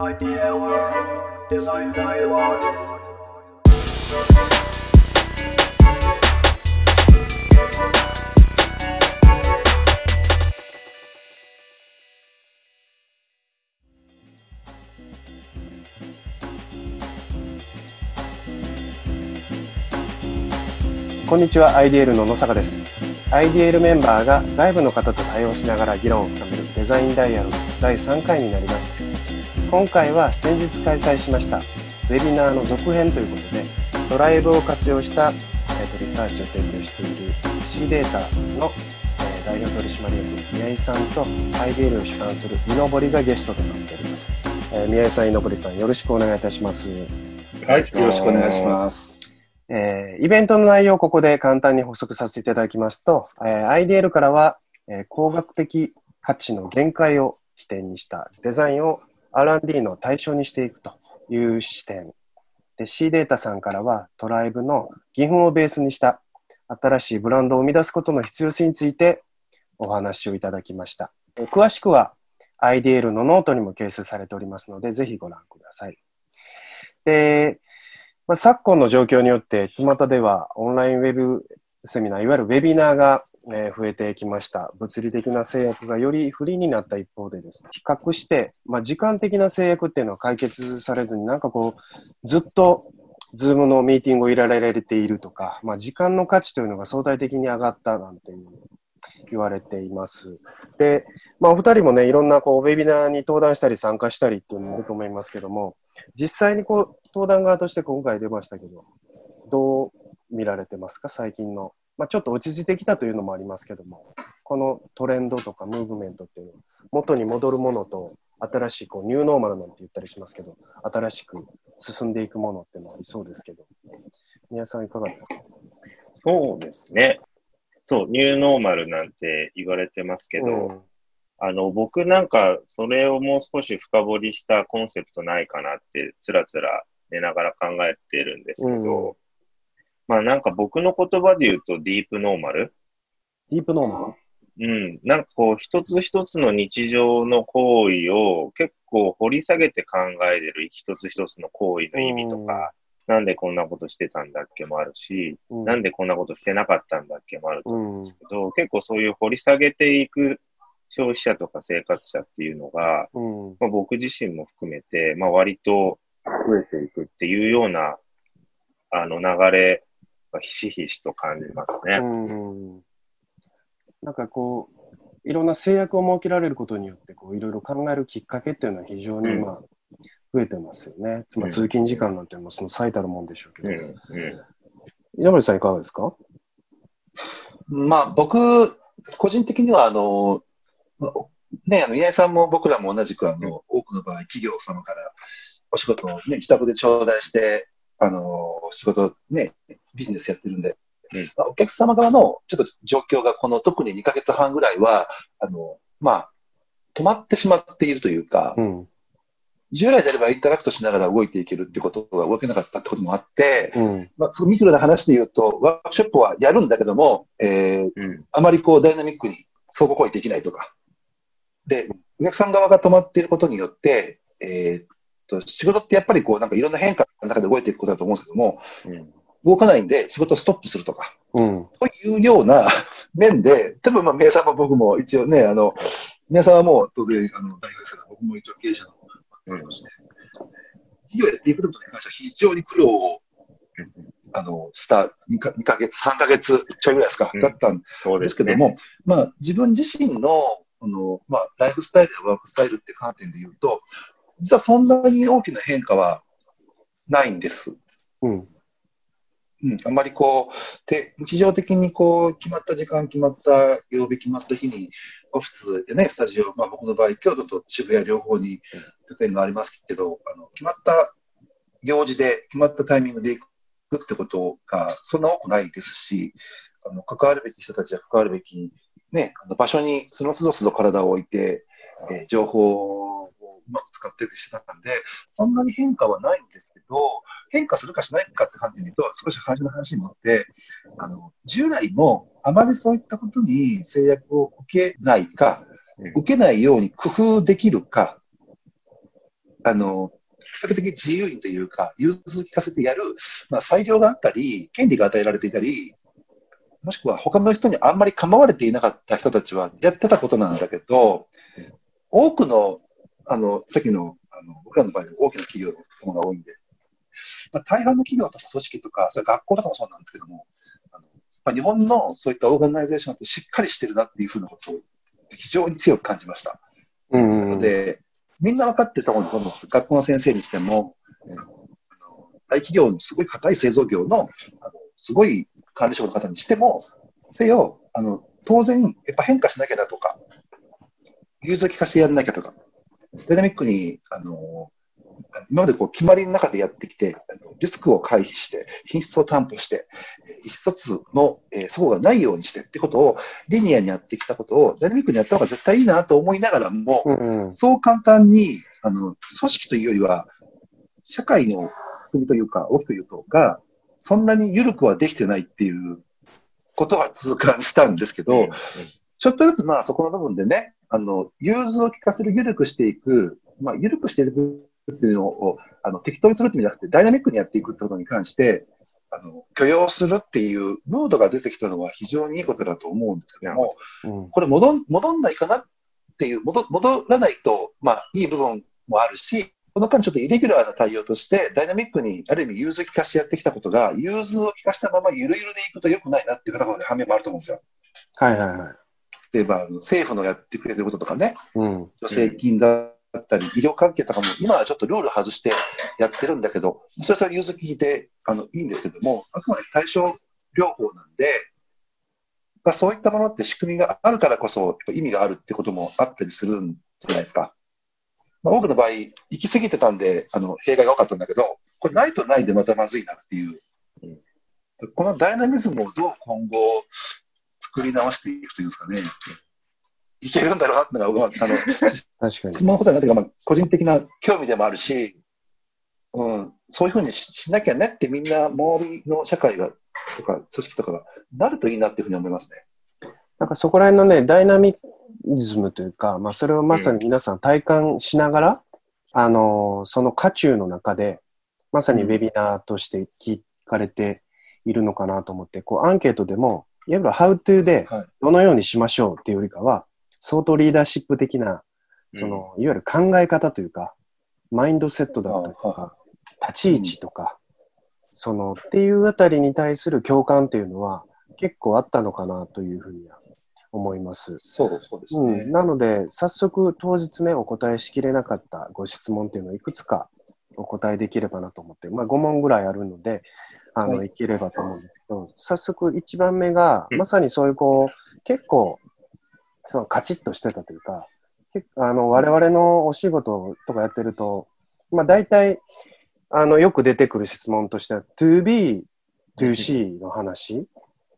Idea World Design Dialogue こんにちは、IDL の野坂です。IDL メンバーが外部の方と対応しながら議論を深めるデザインダイアログ第3回になります。今回は先日開催しましたウェビナーの続編ということで、ドライブを活用した、えー、とリサーチを提供している C データの、えー、代表取締役宮井さんと IDL を主管する井上がゲストとなっております。えー、宮井さん、井上さん、よろしくお願いいたします。はい、よろしくお願いします。えー、イベントの内容をここで簡単に補足させていただきますと、えー、IDL からは、えー、工学的価値の限界を起点にしたデザインを R&D の対象にしていくという視点。で、C データさんからはトライブの義憤をベースにした新しいブランドを生み出すことの必要性についてお話をいただきました。詳しくは IDL のノートにも掲載されておりますので、ぜひご覧ください。で、まあ、昨今の状況によって、巷ではオンラインウェブセミナー、いわゆるウェビナーが、え増えてきました。物理的な制約がより不利になった一方でですね、比較して、まあ、時間的な制約っていうのは解決されずに、なんかこう、ずっとズームのミーティングを強いられているとか、まあ、時間の価値というのが相対的に上がったなんていう言われています。で、まあ、お二人もね、いろんなこうウェビナーに登壇したり参加したりっていうのもあると思いますけども、実際にこう登壇側として今回出ましたけど、どう見られてますか、最近の。まあ、ちょっと落ち着いてきたというのもありますけども、このトレンドとかムーブメントっていうのは、元に戻るものと、新しいこうニューノーマルなんて言ったりしますけど、新しく進んでいくものっていうのはありそうですけど、宮さん、いかがですか？そうですね。そう、ニューノーマルなんて言われてますけど、うん、あの、僕なんか、それをもう少し深掘りしたコンセプトないかなって、つらつら寝ながら考えてるんですけど、うん、まあなんか僕の言葉で言うとディープノーマル？ディープノーマル？うん。なんかこう、一つ一つの日常の行為を結構掘り下げて考えてる一つ一つの行為の意味とか、なんでこんなことしてたんだっけもあるし、うん、なんでこんなことしてなかったんだっけもあると思うんですけど、うん、結構そういう掘り下げていく消費者とか生活者っていうのが、うん、まあ、僕自身も含めて、まあ、割と増えていくっていうようなあの流れがひしひしと感じますね。なんかこう、いろんな制約を設けられることによってこう、いろいろ考えるきっかけっていうのは非常に、まあ、増えてますよね。つまり通勤時間なんてもその最たるもんでしょうけど。稲森さんいかがですか？まあ僕、個人的にはあの、ね、あの、宮井さんも僕らも同じくあの、多くの場合企業様からお仕事をね、自宅で頂戴して、あの、仕事ね、ビジネスやってるんで、うん。まあ、お客様側のちょっと状況がこの特に2ヶ月半ぐらいは、あの、まあ、止まってしまっているというか、うん。従来であればインタラクトしながら動いていけるってことが動けなかったってこともあって、うん、まあ、そのミクロな話で言うと、ワークショップはやるんだけども、えー、うん、あまりこうダイナミックに相互行為できないとか。で、お客さん側が止まっていることによって、えー、と仕事ってやっぱりこうなんかいろんな変化の中で動いていくことだと思うんですけども、うん、動かないんで仕事をストップするとか、うん、というような 面で、多分まあ、皆さんも僕も一応ね、あの、皆さんはもう当然あの代表ですけど、僕も一応経営者のりまして、企業やっていくことに関しては非常に苦労を、あの、した2か ,2 ヶ月、3ヶ月ちょいぐらいですか、だったんですけども、まあ、自分自身の、あの、まあ、ライフスタイルやワークスタイルっていう観点で言うと、実はそんなに大きな変化はないんです。うん。うん、あんまりこう、で日常的にこう、決まった時間、決まった曜日、決まった日に、オフィスでね、スタジオ、まあ僕の場合、京都と渋谷両方に拠点がありますけど、あの決まった行事で、決まったタイミングで行くってことがそんな多くないですし、あの関わるべき人たちは関わるべき、ね、あの場所にその都度都度体を置いて、えー、情報をうまく使ってってしてたんで、そんなに変化はないんですけど、変化するかしないかって観点で言うと、少し最初の話になって、あの従来もあまりそういったことに制約を受けないか、受けないように工夫できるか、あの、比較的自由にというか、融通聞かせてやる、まあ、裁量があったり、権利が与えられていたり、もしくは他の人にあんまり構われていなかった人たちはやってたことなんだけど、多くの、あの、さっきの、あの僕らの場合大きな企業のものが多いんで、まあ、大半の企業とか組織とか、それ学校とかもそうなんですけども、あのまあ、日本のそういったオーガナイゼーションってしっかりしてるなっていうふうなことを非常に強く感じました。うん、なので、みんな分かってたもの、学校の先生にしても、大企業のすごい硬い製造業の、あのすごい管理職の方にしても、せよ、あの、当然、やっぱ変化しなきゃだとか、融通を利かせてやらなきゃとか、ダイナミックに、あの、今までこう決まりの中でやってきて、あのリスクを回避して、品質を担保して、えー、一つの、えー、齟齬がないようにしてってことを、リニアにやってきたことを、ダイナミックにやった方が絶対いいなと思いながらも、うんうん、そう簡単に、あの、組織というよりは、社会の国というか、大きく言うと、が、そんなに緩くはできてないっていうことは痛感したんですけど、うんうん、ちょっとずつまあそこの部分でね、あの、融通を利かせる緩くしていく、まあ緩くしていくっていうのをあの適当にするって意味じゃなくて、ダイナミックにやっていくってことに関して、あの許容するっていうムードが出てきたのは非常にいいことだと思うんですけども、うん、これ戻戻んないかなっていう戻、戻らないと、まあ、いい部分もあるし、この間ちょっとイレギュラーな対応として、ダイナミックにある意味融通を利かしてやってきたことが、融通を利かしたままゆるゆるでいくと良くないなっていう方が反面もあると思うんですよ。はいはいはい。例えば、政府のやってくれることとかね、うん、助成金だだったり、医療関係とかも、今はちょっとルール外してやってるんだけど、それは融通聞いてあのいいんですけども、あくまで対症療法なんで、まあ、そういったものって仕組みがあるからこそ意味があるってこともあったりするんじゃないですか。まあ、多くの場合、行き過ぎてたんで、あの弊害が多かったんだけど、これないとないでまたまずいなっていう、このダイナミズムをどう今後作り直していくというんですかね。いけるんだろうなってのが、あの、確かに。質問のことはなんていうか、まあ、個人的な興味でもあるし、うん、そういうふうにしなきゃねってみんな周りの社会が、とか組織とかがなるといいなっていうふうに思いますね。なんかそこら辺のね、ダイナミズムというか、まあそれをまさに皆さん体感しながら、うん、あの、その渦中の中で、まさにウェビナーとして聞かれているのかなと思って、こうアンケートでも、いわゆる How to でどのようにしましょうっていうよりかは、相当リーダーシップ的な、その、いわゆる考え方というか、マインドセットだったりとか、立ち位置とか、その、っていうあたりに対する共感っていうのは、結構あったのかなというふうには思います。そうそうですね、うん。なので、早速当日ね、お答えしきれなかったご質問っていうのをいくつかお答えできればなと思って、まあ5問ぐらいあるので、あの、はい、いければと思うんですけど、早速1番目が、まさにそういうこう、結構そのカチッとしてたというか、あの、我々のお仕事とかやってると、まあ大体、あの、よく出てくる質問としては、2B、2C の話。いわ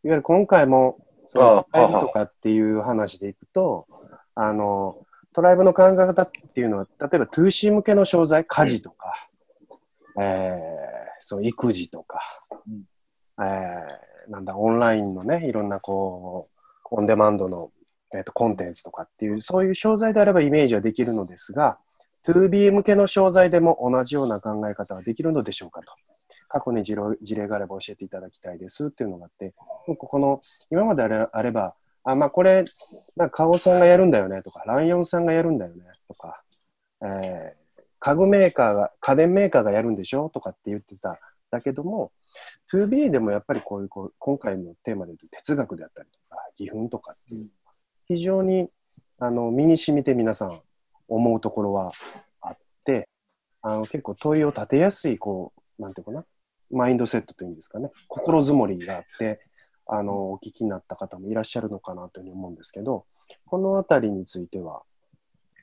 ゆる今回も、そのトライブとかっていう話でいくと、あの、トライブの考え方っていうのは、例えば 2C 向けの商材、家事とか、うん、えー、そう、育児とか、うん、えー、なんだ、オンラインのね、いろんなこう、オンデマンドのえっ、ー、と、コンテンツとかっていう、そういう商材であればイメージはできるのですが、2B 向けの商材でも同じような考え方はできるのでしょうかと。過去に事例があれば教えていただきたいですっていうのがあって、ここの、今まであれば、あ、まあこれ、なんか、カオさんがやるんだよねとか、ライオンさんがやるんだよねとか、えー、家具メーカーが、家電メーカーがやるんでしょ？とかって言ってた。だけども、2B でもやっぱりこういう、こう今回のテーマで言うと哲学であったりとか、義憤とかっていう非常にあの身に染みて皆さん思うところはあってあの結構問いを立てやすいこうなんていうかな？マインドセットというんですかね心づもりがあってあのお聞きになった方もいらっしゃるのかなというふうに思うんですけどこの辺りについては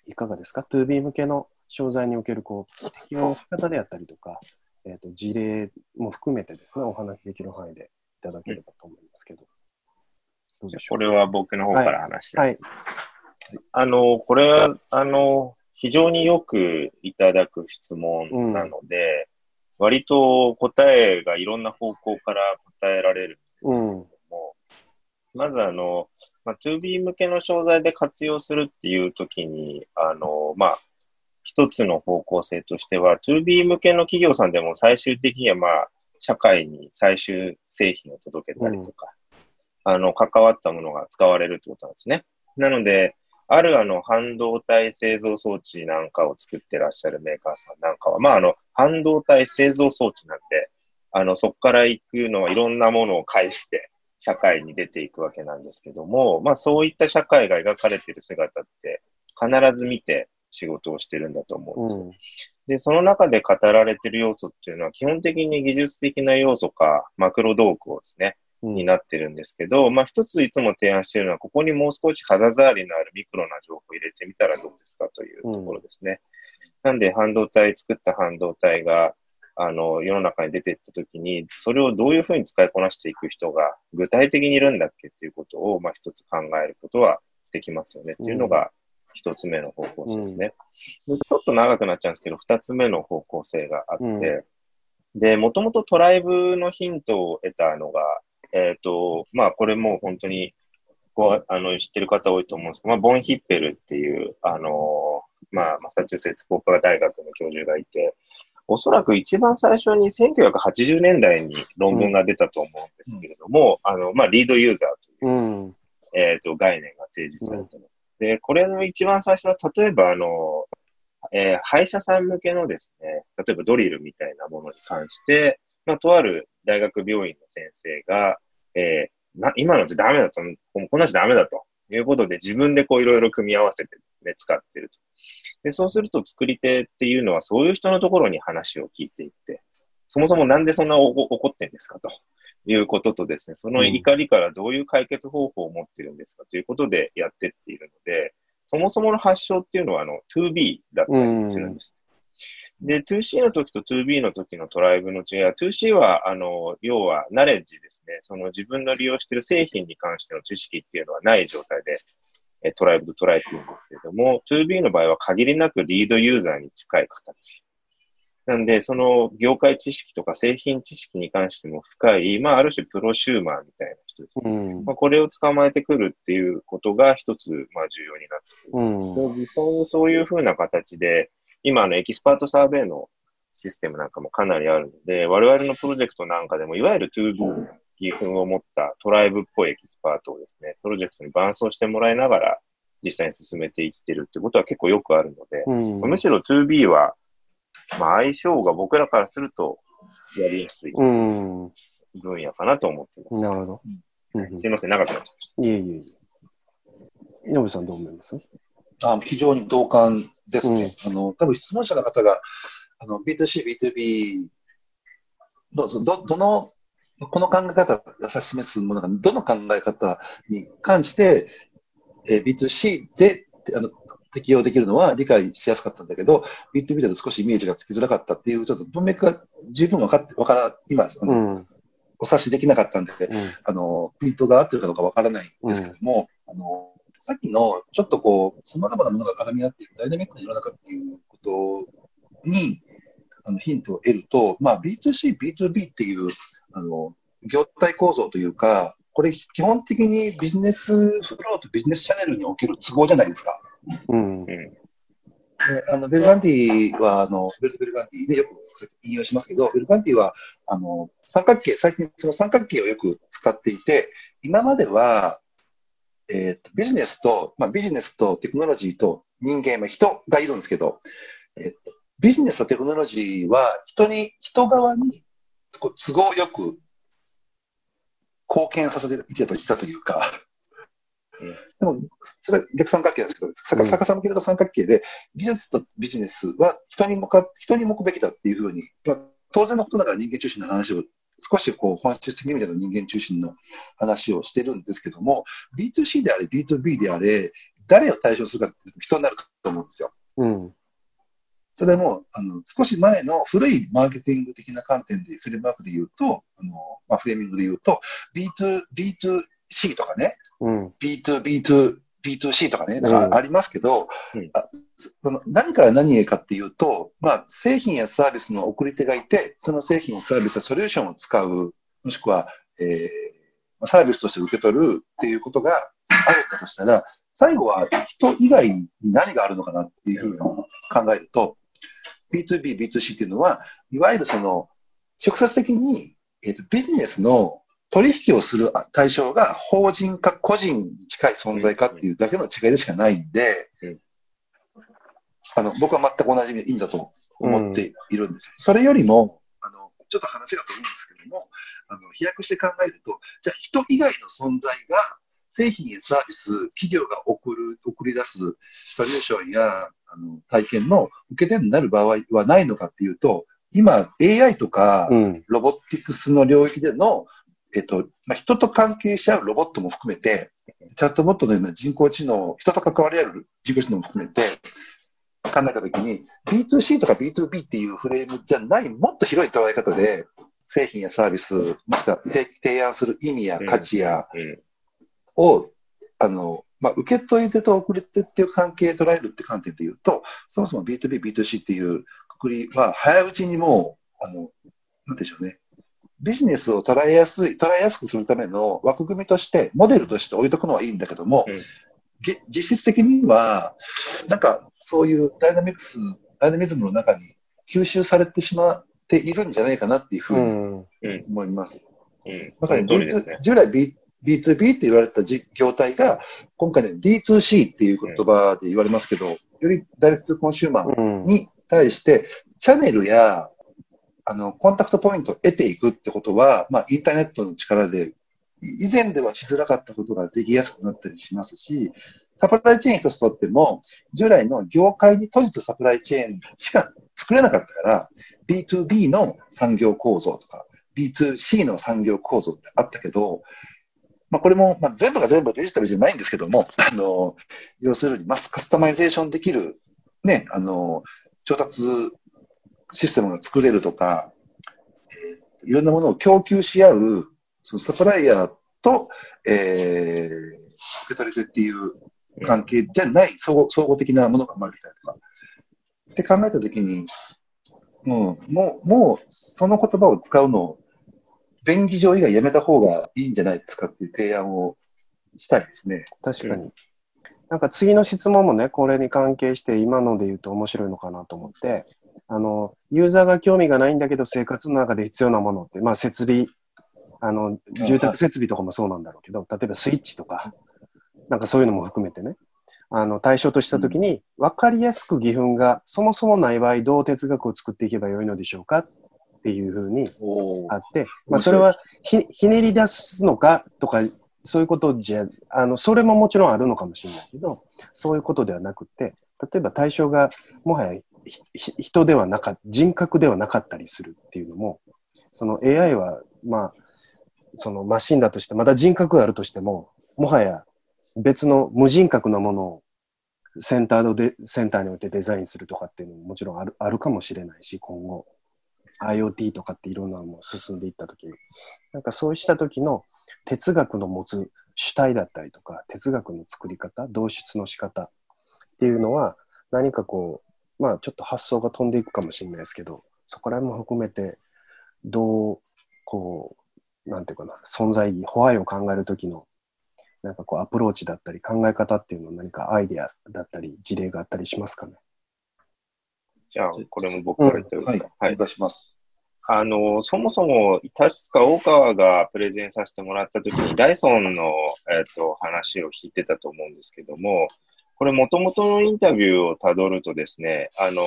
いかがですか ?2B 向けの商材におけるこう適用の仕方であったりとか、えーと、事例も含めてですねお話できる範囲でいただければと思いますけど。これは僕の方から話して。ます。はい、あの、これは、あの、非常によくいただく質問なので、うん、割と答えがいろんな方向から答えられるんですけども、うん、まずあの、まあ、2B 向けの商材で活用するっていうときに、あの、まあ、一つの方向性としては、2B 向けの企業さんでも最終的にはまあ、社会に最終製品を届けたりとか、うん、あの、関わったものが使われるってことなんですね。なので、あるあの、半導体製造装置なんかを作ってらっしゃるメーカーさんなんかは、まあ、あの、半導体製造装置なんで、あの、そこから行くのはいろんなものを介して、社会に出ていくわけなんですけども、まあそういった社会が描かれている姿って必ず見て仕事をしてるんだと思うんです。うん、で、その中で語られている要素っていうのは基本的に技術的な要素かマクロ動向ですね、うん、になってるんですけど、まあ一ついつも提案しているのはここにもう少し肌触りのあるミクロな情報を入れてみたらどうですかというところですね。うん、なんで半導体作った半導体があの、世の中に出ていったときに、それをどういうふうに使いこなしていく人が具体的にいるんだっけっていうことを、まあ、一つ考えることはできますよねっていうのが、一つ目の方向性ですね、うん、ちょっと長くなっちゃうんですけど、二つ目の方向性があって、うん、で、もともとトライブのヒントを得たのが、えっ、ー、と、まあ、これもう本当に、こう、あの、知ってる方多いと思うんですけど、まあ、ボン・ヒッペルっていう、あの、まあ、マサチューセッツ工科大学の教授がいて、おそらく一番最初に1980年代に論文が出たと思うんですけれども、うん、あの、まあ、リードユーザーという、うん、えっ、ー、と、概念が提示されてます。で、これの一番最初は、例えば、あの、えー、歯医者さん向けのですね、例えばドリルみたいなものに関して、まあ、とある大学病院の先生が、えー、な今のってダメだと、こんなじゃダメだということで自分でこういろいろ組み合わせて、ね、使ってると。で、そうすると作り手っていうのはそういう人のところに話を聞いていって、そもそもなんでそんな怒ってんですかということとですね、その怒りからどういう解決方法を持ってるんですかということでやってっているので、そもそもの発祥っていうのはあの 2B だったりするんです。で、2C の時と 2B の時のトライブの違いは、2C は、あの、要は、ナレッジですね。その自分の利用している製品に関しての知識っていうのはない状態でえトライブとトライって言うんですけれども、2B の場合は限りなくリードユーザーに近い形。なんで、その業界知識とか製品知識に関しても深い、まあ、ある種プロシューマーみたいな人ですね。うん、まあ、これを捕まえてくるっていうことが一つ、まあ、重要になってくる。うん、実際にそういうふうな形で、今のエキスパートサーベイのシステムなんかもかなりあるので、我々のプロジェクトなんかでも、いわゆる 2B 義憤を持ったトライブっぽいエキスパートをですね、プロジェクトに伴走してもらいながら、実際に進めていってるってことは結構よくあるので、うん、むしろ 2B は、まあ、相性が僕らからするとやりやすい分野かなと思ってます。なるほど。うん、すいません、長くなっちゃいました。いえいえいえ。さんどう思います？あ非常に同感ですね。うん、あの多分質問者の方があの B2C、B2B どどどのこの考え方が指し示すものが、どの考え方に関して、えー、B2C であの適用できるのは理解しやすかったんだけど、B2B だと少しイメージがつきづらかったっていう、ちょっと文脈が十分分かって、わから、今、あの、うん、お察しできなかったんで、うん、あの、ピントが合ってるかどうかわからないんですけども、うん、あの、さっきの、ちょっとこう、様々なものが絡み合っているダイナミックな世の中っていうことに、あのヒントを得ると、まあ、B2C、B2B っていうあの、業態構造というか、これ基本的にビジネスフローとビジネスチャンネルにおける都合じゃないですか。うん。であのベルガンディは、あのベルト・ベルガンディでよく引用しますけど、ベルガンディはあの三角形、最近その三角形をよく使っていて、今までは、えーと、ビジネスと、まあ、ビジネスとテクノロジーと人間、まあ、人がいるんですけど、えーと、ビジネスとテクノロジーは人に、人側に都合よく貢献させていたというか、でも、それは逆三角形なんですけど、逆さ向けると三角形で、技術とビジネスは人に向か人に向くべきだっていうふうに、まあ、当然のことながら人間中心の話を、少しこう本質的に見た人間中心の話をしてるんですけども、B2C であれ、B2B であれ、誰を対象するかっていうと人になると思うんですよ。うん。それも、あの、少し前の古いマーケティング的な観点で、フレームワークで言うと、あの、まあ、フレーミングで言うと、B2、B2C とかね、うん、B2、B2、B2C とかね、だからありますけど、うん、あその何から何へかっていうと、まあ、製品やサービスの送り手がいて、その製品、サービスやソリューションを使う、もしくは、えー、サービスとして受け取るっていうことがあるんだとしたら、最後は人以外に何があるのかなっていうふうに考えると、B2B、B2C っていうのは、いわゆるその、直接的に、えーと、ビジネスの取引をする対象が法人か個人に近い存在かっていうだけの違いでしかないんで、あの僕は全く同じでいいんだと思っているんです。それよりも、あのちょっと話が飛ぶんですけども、あの飛躍して考えると、じゃあ人以外の存在が製品やサービス、企業が送る、送り出すソリューションやあの体験の受け手になる場合はないのかっていうと、今 AI とかロボティクスの領域での、えっと、まあ、人と関係し合うロボットも含めて、チャットボットのような人工知能、人と関わり合う人工知能も含めて、考えたときに、B2C とか B2B っていうフレームじゃない、もっと広い捉え方で、製品やサービス、もしくは提案する意味や価値や、を、あの、まあ、受け取り手と送り手っていう関係を捉えるって観点で言うと、そもそも B2B、B2C っていうくくりは、早いうちにもう、あの、なんでしょうね。ビジネスを捉えやすい、捉えやすくするための枠組みとして、モデルとして置いとくのはいいんだけども、うん、実質的には、なんかそういうダイナミクス、ダイナミズムの中に吸収されてしまっているんじゃないかなっていうふうに思います。うん。うん、まさに、ね、従来 B B2B って言われた業態が、今回ね、D2C っていう言葉で言われますけど、よりダイレクトコンシューマーに対して、チャンネルや、あの、コンタクトポイントを得ていくってことは、まあ、インターネットの力で、以前ではしづらかったことができやすくなったりしますし、サプライチェーン一つとっても、従来の業界に閉じたサプライチェーンしか作れなかったから、B2B の産業構造とか、B2C の産業構造ってあったけど、まあ、これも、まあ、全部が全部デジタルじゃないんですけども、あの、要するにマスカスタマイゼーションできる、ね、あの、調達システムが作れるとか、えー、いろんなものを供給し合う、そのサプライヤーと、えー、受け取り手っていう関係じゃない総合総合的なものが生まれてたりとか。って考えたときに、もう、もう、もう、その言葉を使うのを便宜上以外やめた方がいいんじゃないですかっていう提案をしたいですね。確かに。なんか次の質問もね、これに関係して今ので言うと面白いのかなと思って、あの、ユーザーが興味がないんだけど生活の中で必要なものって、まあ設備、あの、住宅設備とかもそうなんだろうけど、例えばスイッチとか、なんかそういうのも含めてね、あの、対象としたときに、分かりやすく義憤がそもそもない場合、どう哲学を作っていけばよいのでしょうかっていうふうにあって、まあ、それはひひねり出すのかとか、そういうことじゃ、あの、それももちろんあるのかもしれないけど、そういうことではなくて、例えば対象がもはや人ではなか人格ではなかったりするっていうのも、その AI は、まあ、そのマシンだとして、まだ人格があるとしても、もはや別の無人格のものをセンターで、センターに置いてデザインするとかっていうのももちろんあるあるかもしれないし、今後。IoT とかっていろんなのも進んでいったとき、なんかそうしたときの哲学の持つ主体だったりとか、哲学の作り方、導出の仕方っていうのは、何かこう、まあちょっと発想が飛んでいくかもしれないですけど、そこら辺も含めて、どう、こう、なんていうかな、存在意義、ホワイを考えるときの、なんかこうアプローチだったり考え方っていうの何かアイデアだったり事例があったりしますかね？じゃあ、これも僕から言っていいですか、うん、はい、お願いします。あの、そもそも、確か大川がプレゼンさせてもらったときに、ダイソンの、えっ、ー、と、話を聞いてたと思うんですけども、これ、もともとのインタビューをたどるとですね、あの、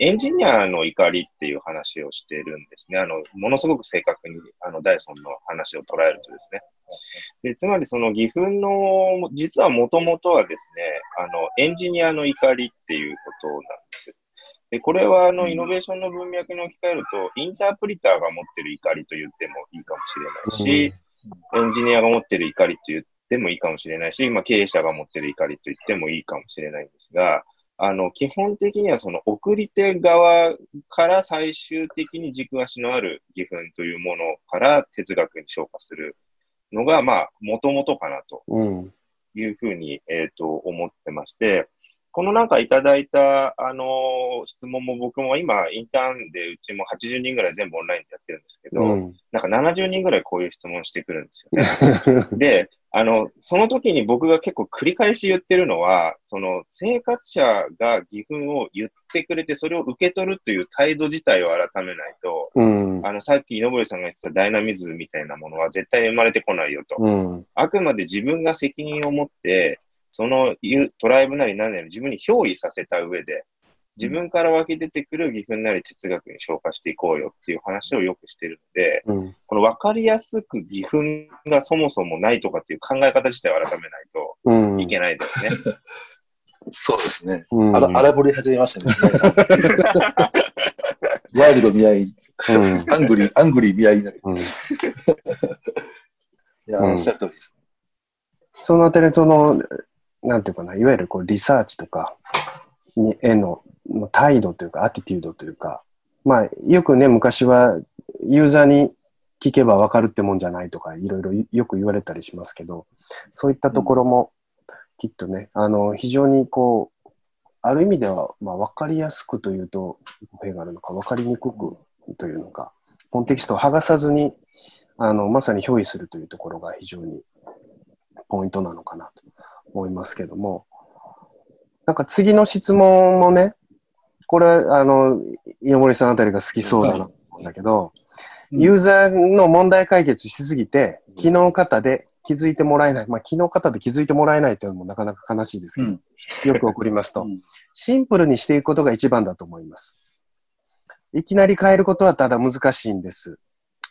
エンジニアの怒りっていう話をしているんですね。あの、ものすごく正確に、あの、ダイソンの話を捉えるとですね。で、つまりその義憤の、実はもともとはですね、あの、エンジニアの怒りっていうことなんですで、これはあのイノベーションの文脈に置き換えると、インタープリターが持ってる怒りと言ってもいいかもしれないし、エンジニアが持ってる怒りと言ってもいいかもしれないし、まあ、経営者が持ってる怒りと言ってもいいかもしれないんですが、あの、基本的にはその送り手側から最終的に軸足のある義憤というものから哲学に昇華するのが、まあ、もともとかなというふうに、えっ、と、思ってまして、このなんかいただいた、あのー、質問も僕も今、インターンでうちも80人ぐらい全部オンラインでやってるんですけど、うん、なんか70人ぐらいこういう質問してくるんですよね。で、あの、その時に僕が結構繰り返し言ってるのは、その生活者が義憤を言ってくれて、それを受け取るという態度自体を改めないと、うん。あの、さっき井上さんが言ってたダイナミズムみたいなものは絶対生まれてこないよと。うん。あくまで自分が責任を持って、その言うトライブなり何なり自分に憑依させた上で、自分から湧き出てくる義憤なり哲学に昇華していこうよっていう話をよくしてるので、うん。この分かりやすく義憤がそもそもないとかっていう考え方自体を改めないとうん。いけないですね。そうですね。うん。あら、荒ぶり始めましたね。ワイルド宮井、うん。アングリー、アングリー宮井になる。うん。いや、うんおっしゃる通りです。そのあたり、その、なんていうかな、いわゆるこうリサーチとかにへのまあ態度というか、アティテュードというか、まあ、よくね、昔はユーザーに聞けばわかるってもんじゃないとか、いろいろよく言われたりしますけど、そういったところも、きっとね、あの、非常にこう、ある意味では、まあ、わかりやすくというと、語弊があるのか、わかりにくくというのか、コンテキストを剥がさずに、あの、まさに憑依するというところが非常にポイントなのかなと。思いますけども、なんか次の質問もね、これは、あの、岩森さんあたりが好きそうだなうんだけど、うんユーザーの問題解決しすぎて、機能型で気づいてもらえない、まあ、機能型で気づいてもらえないというのもなかなか悲しいですけど、うん。よく送りますと、うんシンプルにしていくことが一番だと思います。いきなり変えることはただ難しいんです。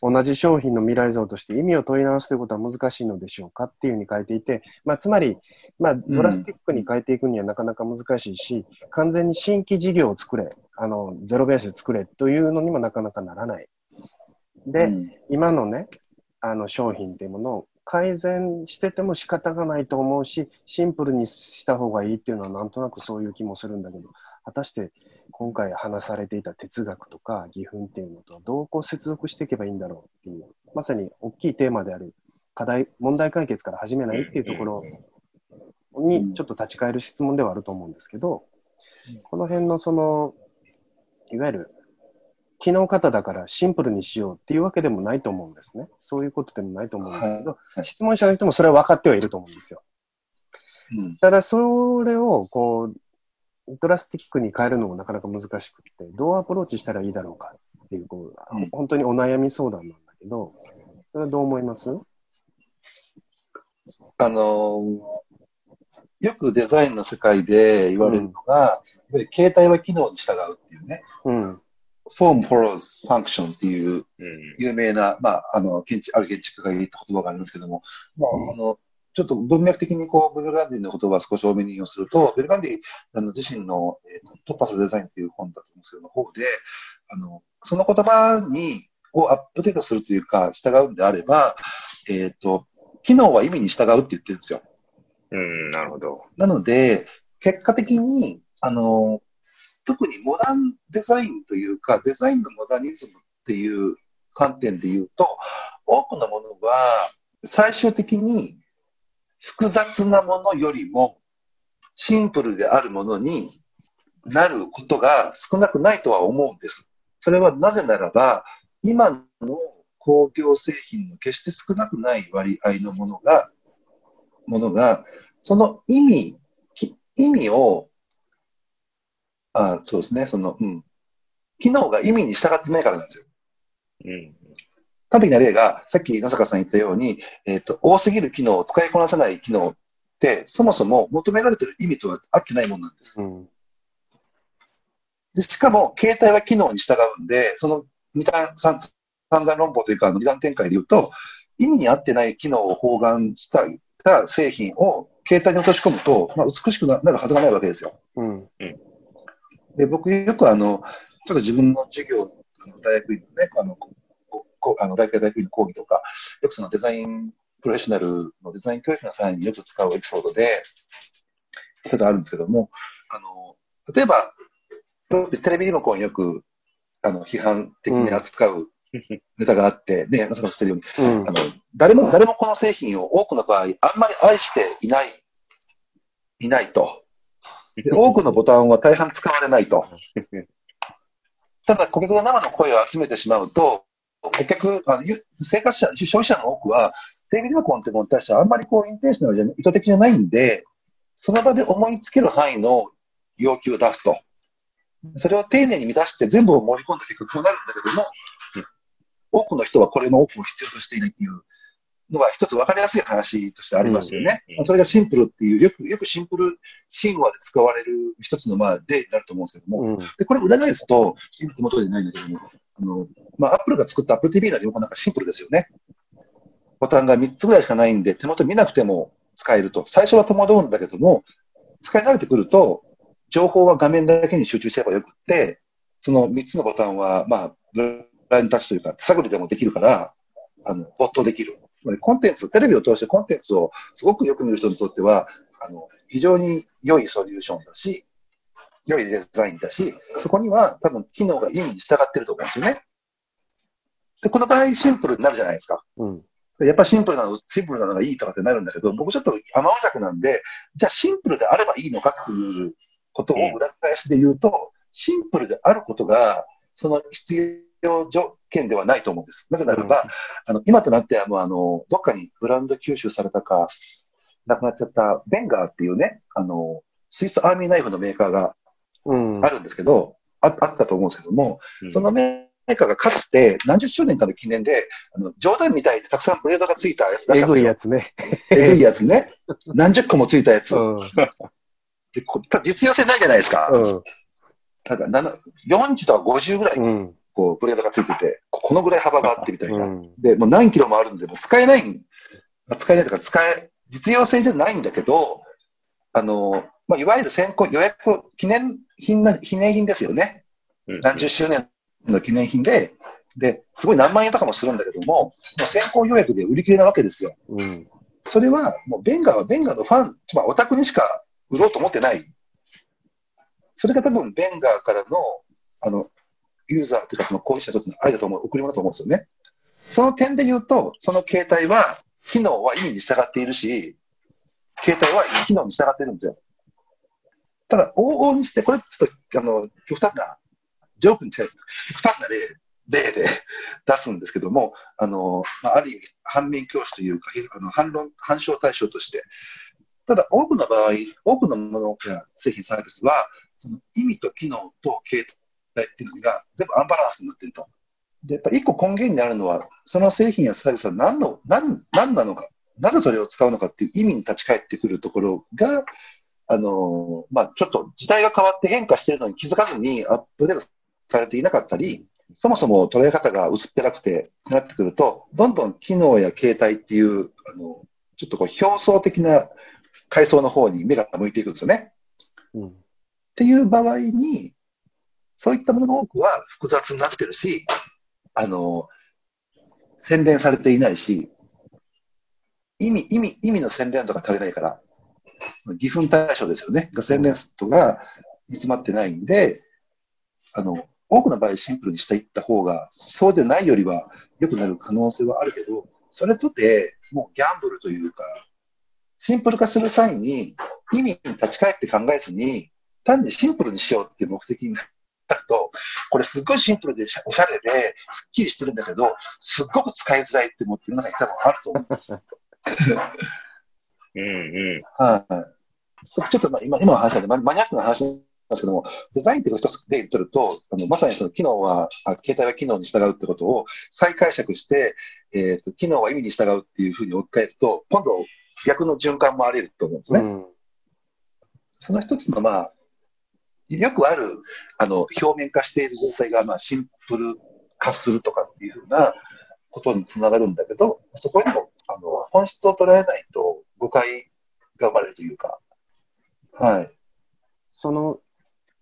同じ商品の未来像として意味を問い直すということは難しいのでしょうかっていうふうに書いていて、まあ、つまり、まあ、ドラスティックに変えていくにはなかなか難しいし、完全に新規事業を作れ、あの、ゼロベースで作れというのにもなかなかならない。で、うん今のね、あの商品っていうものを改善してても仕方がないと思うし、シンプルにした方がいいっていうのはなんとなくそういう気もするんだけど、果たして今回話されていた哲学とか義憤っていうのとはどうこう接続していけばいいんだろうっていう、まさに大きいテーマである課題、問題解決から始めないっていうところにちょっと立ち返る質問ではあると思うんですけど、この辺のその、いわゆる機能型だからシンプルにしようっていうわけでもないと思うんですね。そういうことでもないと思うんだけど、はい質問者の人もそれは分かってはいると思うんですよ。うんただ、それをこう、ドラスティックに変えるのもなかなか難しくって、どうアプローチしたらいいだろうかっていう、こううん。本当にお悩み相談なんだけど、それはどう思います？あのーよくデザインの世界で言われるのが、いわゆる携帯は機能に従うっていうね、うん。form follows function っていううん。有名な、まあ、あの、建築、ある建築家が言った言葉があるんですけども、まあ、あの、ちょっと文脈的にこう、ベルガンディの言葉を少し多めに引用すると、ベルガンディあの自身の、えーと突破するデザインっていう本だと思うんですけども、方で、あの、その言葉に、をアップデートするというか、従うんであれば、えっ、と、機能は意味に従うって言ってるんですよ。うん、なるほど。なので、結果的に、あの、特にモダンデザインというか、デザインのモダニズムっていう観点で言うと、多くのものは最終的に複雑なものよりもシンプルであるものになることが少なくないとは思うんです。それはなぜならば、今の工業製品の決して少なくない割合のものが、ものが、その意味、き意味を、あそうですね、その、うん。機能が意味に従ってないからなんですよ。うん。端的な例が、さっき野坂さん言ったように、えっ、と、多すぎる機能を使いこなせない機能って、そもそも求められてる意味とは合ってないものなんです。うん。でしかも、携帯は機能に従うんで、その二段、三三段論法というか、二段展開で言うと、意味に合ってない機能を包含したた製品を携帯に落とし込むと、まあ、美しくなるはずがないわけですよ。うん。で僕、よくあの、ちょっと自分の授業、大学院のね、あの、あの大学大学院の講義とか、よくそのデザインプロフェッショナルのデザイン教育の際によく使うエピソードで、ちょっとあるんですけども、あの、例えば、テレビリモコンよく、あの、批判的に扱うネタがあって、ね、中さんがしてるように、うんあの、誰も、誰もこの製品を多くの場合、あんまり愛していない、いないと。で多くのボタンは大半使われないと。ただ、顧客の生の声を集めてしまうと、顧客、あのゆ生活者、消費者の多くは、テレビリモコンってものに対してはあんまりこうインテンショナルじゃ意図的じゃないんで、その場で思いつける範囲の要求を出すと。それを丁寧に満たして全部を盛り込んだ結果こうなるんだけども、多くの人はこれの多くを必要としていないっていうのが一つ分かりやすい話としてありますよね。うんそれがシンプルっていう、よく、よくシンプル神話で使われる一つのまあ例になると思うんですけども、うん。で、これ裏返すと、元にないんだけども、あの、まあ、アップルが作った Apple TV のリモコンなんかシンプルですよね。ボタンが3つぐらいしかないんで、手元見なくても使えると。最初は戸惑うんだけども、使い慣れてくると、情報は画面だけに集中すればよくって、その3つのボタンは、まあ、ブラインタッチというか、手探りでもできるから、あの、没頭できる。つまりコンテンツ、テレビを通してコンテンツをすごくよく見る人にとっては、あの、非常に良いソリューションだし、良いデザインだし、そこには多分機能が意味に従ってると思うんですよね。で、この場合シンプルになるじゃないですか。うん。でやっぱシンプルなの、シンプルなのがいいとかってなるんだけど、僕ちょっと甘おくなんで、じゃあシンプルであればいいのかっていうことを裏返しで言うと、シンプルであることが、その必要条件ではないと思うんです。なぜならば、あの、今となってはもうあの、どっかにブランド吸収されたか、なくなっちゃったベンガーっていうね、あの、スイスアーミーナイフのメーカーがうん。あるんですけど、ああったと思うんですけども、うんそのメーカーがかつて何十周年かの記念で、あの冗談みたいでたくさんブレードがついたやつ出しえぐいたんですよ。やつね。えぐいやつね。何十個もついたやつ。うん。でこ実用性ないじゃないですか。うん。なんかなな40とか50ぐらいうん。こうブレードがついてて、ここのぐらい幅があってみたいな。うん。で、もう何キロもあるんで、もう使えない使えないとか、使え、実用性じゃないんだけど、あの、まあ、いわゆる先行予約、記念品な、記念品ですよね。うん何十周年の記念品で、で、すごい何万円とかもするんだけども、もう先行予約で売り切れなわけですよ。うん。それは、もうベンガーはベンガーのファン、つまりオタクにしか売ろうと思ってない。それが多分ベンガーからの、あの、ユーザーというかその購入者にとっての愛だと思う、贈り物だと思うんですよね。その点で言うと、その携帯は、機能は意味に従っているし、携帯は機能に従っているんですよ。ただ、往々にして、これちょっと、あの、極端な、ジョークに近い、極端な例、例で 出すんですけども、あの、まあ、ある意味、反面教師というか、あの反論、反証対象として、ただ、多くの場合、多くのものや製品サービスは、その意味と機能と携帯っていうのが全部アンバランスになっていると。で、やっぱ一個根源にあるのは、その製品やサービスは何の、何、何なのか、なぜそれを使うのかっていう意味に立ち返ってくるところが、あのまあ、ちょっと時代が変わって変化しているのに気づかずにアップデートされていなかったり、そもそも捉え方が薄っぺらくてなってくると、どんどん機能や形態っていう、あの、ちょっとこう表層的な階層の方に目が向いていくんですよね。うん。っていう場合に、そういったものの多くは複雑になってるし、あの、洗練されていないし、意味、意味、意味の洗練度が足りないから、義憤対象ですよね。が洗練度が煮詰まってないんで、あの、多くの場合シンプルにしていった方が、そうでないよりは良くなる可能性はあるけど、それとて、もうギャンブルというか、シンプル化する際に意味に立ち返って考えずに、単にシンプルにしようっていう目的になると、これすっごいシンプルでおしゃれで、すっきりしてるんだけど、すっごく使いづらいって思ってる中に多分あると思うんです。うんうん。はい。ちょっとまあ今今の話なんでママニアックな話なんですけども、デザインっていう一つ例にとると、あのまさにその機能はあ、携帯は機能に従うってことを再解釈して、えーと、機能は意味に従うっていうふうに置き換えると、今度逆の循環もあり得ると思うんですね。うん。その一つの、まあ、よくある、あの、表面化している状態が、まあ、シンプル化するとかっていうふうなことにつながるんだけど、そこにも、あの、本質を捉えないと誤解が生まれるというか、はい。その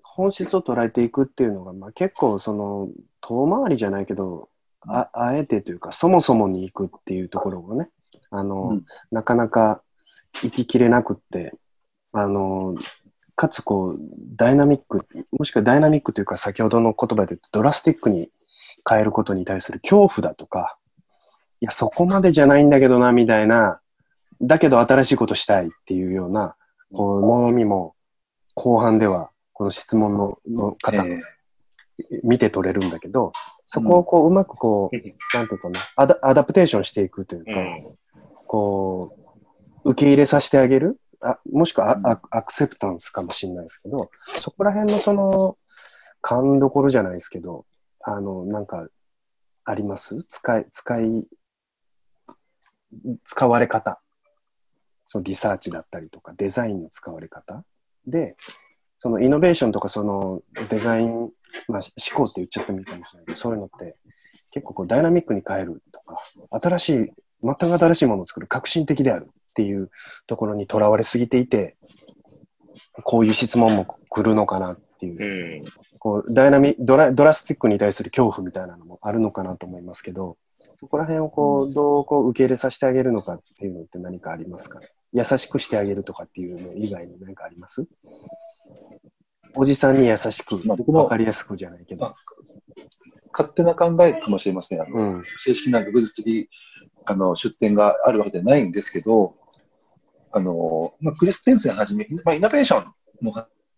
本質を捉えていくっていうのが、まあ、結構その遠回りじゃないけどああえてというかそもそもに行くっていうところがねあの、うん。なかなか行ききれなくってあのかつこうダイナミックもしくはダイナミックというか先ほどの言葉で言うとドラスティックに変えることに対する恐怖だとかいやそこまでじゃないんだけどなみたいなだけど新しいことしたいっていうようなこうものみも後半ではこの質問のの方、え見て取れるんだけど、そこをこううまくこう、なんていうかなアダ、 adaptation していくというか、うん。こう、受け入れさせてあげるあもしくはア acceptance かもしれないですけど、そこら辺のその、勘どころじゃないですけど、あの、なんか、あります？使い、使い、使われ方。そのリサーチだったりとか、デザインの使われ方で、そのイノベーションとかそのデザイン、まあ、思考って言っちゃってもいいかもしれないけど、そういうのって結構こうダイナミックに変えるとか、新しい、全く新しいものを作る革新的であるっていうところにとらわれすぎていて、こういう質問も来るのかなっていうう、ん。こうダイナミドラドラスティックに対する恐怖みたいなのもあるのかなと思いますけど、そこら辺をこう、どうこう受け入れさせてあげるのかっていうのって何かありますかね？優しくしてあげるとかっていうの以外に何かあります？おじさんに優しく、まあ僕もわかりやすくじゃないけどあ。勝手な考えかもしれません。あのうん。正式な学術的あの出典があるわけではないんですけど、あのまあ、クリステンセンはじめ、まあ、イノベーションの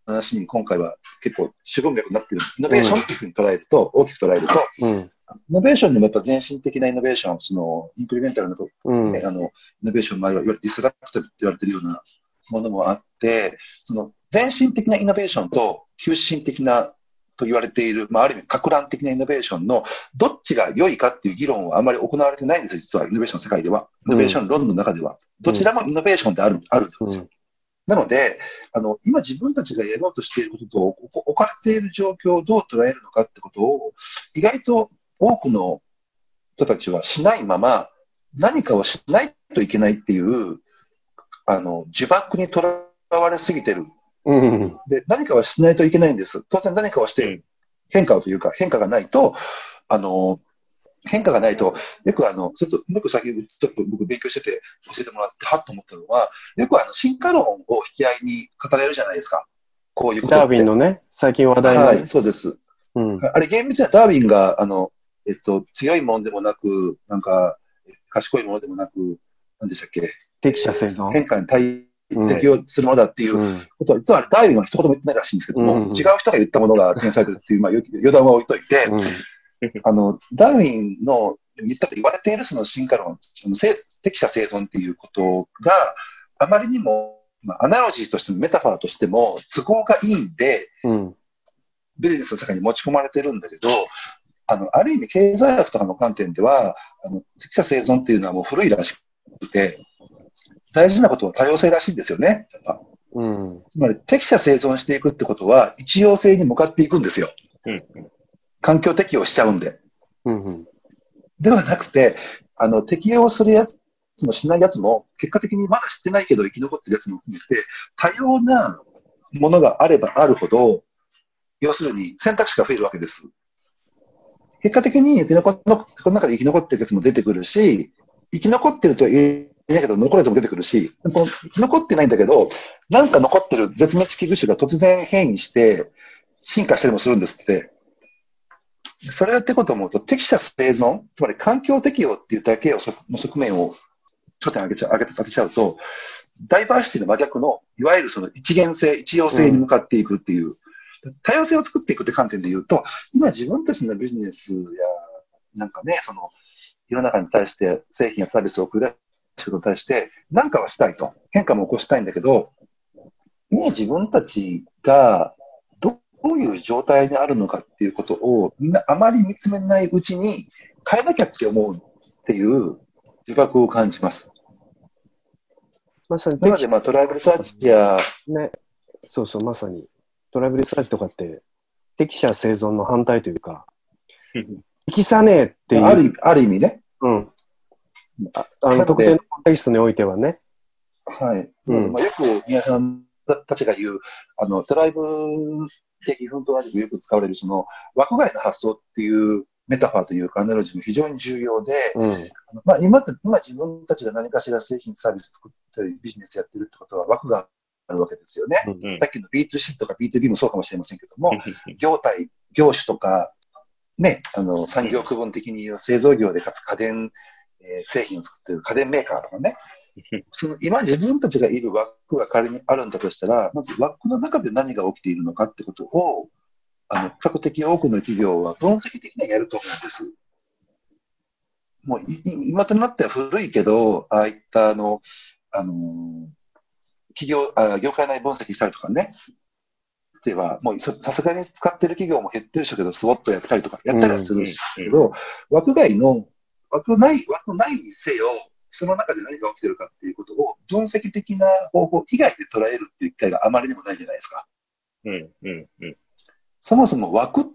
話に今回は結構主文脈になっている。イノベーションっていうふうに捉えると、大きく捉えると、うん。イノベーションにもやっぱ漸進的なイノベーション、その incremental なとうん。ねあの、イノベーション、まあ、いわゆる disruptive って言われてるようなものもあって、その漸進的なイノベーションと急進的なと言われている、まあ、ある意味、撹乱的なイノベーションのどっちが良いかっていう議論はあまり行われてないんですよ、実は、イノベーションの世界では。イノベーション論の中では。どちらもイノベーションである、あるんですよ。なので、あの、今自分たちがやろうとしていることと、お置かれている状況をどう捉えるのかってことを、意外と多くの人たちはしないまま、何かをしないといけないっていう、あの、呪縛にとらわれすぎてる。うん。で、何かはしないといけないんです。当然何かをしうんて変化をというか、変化がないと、あの、変化がないと、よくあの、ちょっと、よく先ちょっと僕勉強してて教えてもらって、はっと思ったのは、よくあの、進化論を引き合いに語れるじゃないですか。こういうこと。ダーウィンのね、最近話題の、はい、そうです。うん。あれ、厳密にはダーウィンが、あの、えっと、強いものでもなく、なんか、賢いものでもなく、なんでしたっけ、適者生存。変化に対うん適応するものだっていううん。ことは、実はあれダーウィンは一言も言ってないらしいんですけども、うんうん違う人が言ったものが転されてるっていう、まあ、よ余談は置いといて、うん。あの、ダーウィンの言ったと言われているその進化論、その生適者生存っていうことがあまりにも、まあ、アナロジーとしてもメタファーとしても都合がいいんで、うん。ビジネスの世界に持ち込まれてるんだけど、あの、ある意味経済学とかの観点では、あの、適者生存っていうのはもう古いらしくて、大事なことは多様性らしいんですよね。うん。つまり適者生存していくってことは一様性に向かっていくんですよ。うん。環境適応しちゃうんで。うん。うん。ではなくて、あの、適応するやつもしないやつも、結果的にまだ知ってないけど生き残ってるやつも含めて、多様なものがあればあるほど、要するに選択肢が増えるわけです。結果的に生き残この中で生き残ってるやつも出てくるし、生き残ってるとは言えないけど、残るやつも出てくるし、生き残ってないんだけど、なんか残ってる絶滅危惧種が突然変異して、進化したりもするんですって。それってことを思うと、適者生存、つまり環境適応っていうだけをの側面を頂点上げちゃ上げ当てちゃうと、ダイバーシティの真逆の、いわゆるその一元性、一様性に向かっていくっていう、多様性を作っていくって観点で言うと、今自分たちのビジネスや、なんかね、その、世の中に対して製品やサービスを送り出すことに対して、何かはしたいと。変化も起こしたいんだけど、もう自分たちがどういう状態にあるのかっていうことをみんなあまり見つめないうちに変えなきゃって思うっていう自覚を感じます。まさになので、まあ、トライブルサーチや、ね、そうそう、まさに。トライブリサーチとかって、適者生存の反対というか、生きさねえっていう。あるある意味ね、うん。ああなの特定のコンテキストにおいてはね。はい。うんまあ、よく宮さんたちが言う、あの、トライブ的奮闘ラジオよく使われる、その、枠外の発想っていうメタファーというかアナロジーも非常に重要で、うん。まあ、今って、今自分たちが何かしら製品サービス作ったりビジネスやってるってことは枠があるわけですよね。うんさっきの B2C とか B2B もそうかもしれませんけども、業態、業種とか、ね、あの、産業区分的に言う製造業でかつ家電、えー製品を作ってる家電メーカーとかね、その今自分たちがいる枠が仮にあるんだとしたら、まず枠の中で何が起きているのかってことを、あの、比較的多くの企業は分析的にはやると思うんです。もういい今となっては古いけど、ああいったあの、あのー企業、あ業界内分析したりとかね、では、もうそさすがに使ってる企業も減ってるでしょうけど、スウォットやったりとか、やったりはするけど、枠外の、枠ない、枠ないにせよ、その中で何が起きてるかっていうことを分析的な方法以外で捉えるっていう機会があまりにもないじゃないですか。うん、うん、うん。そもそも枠、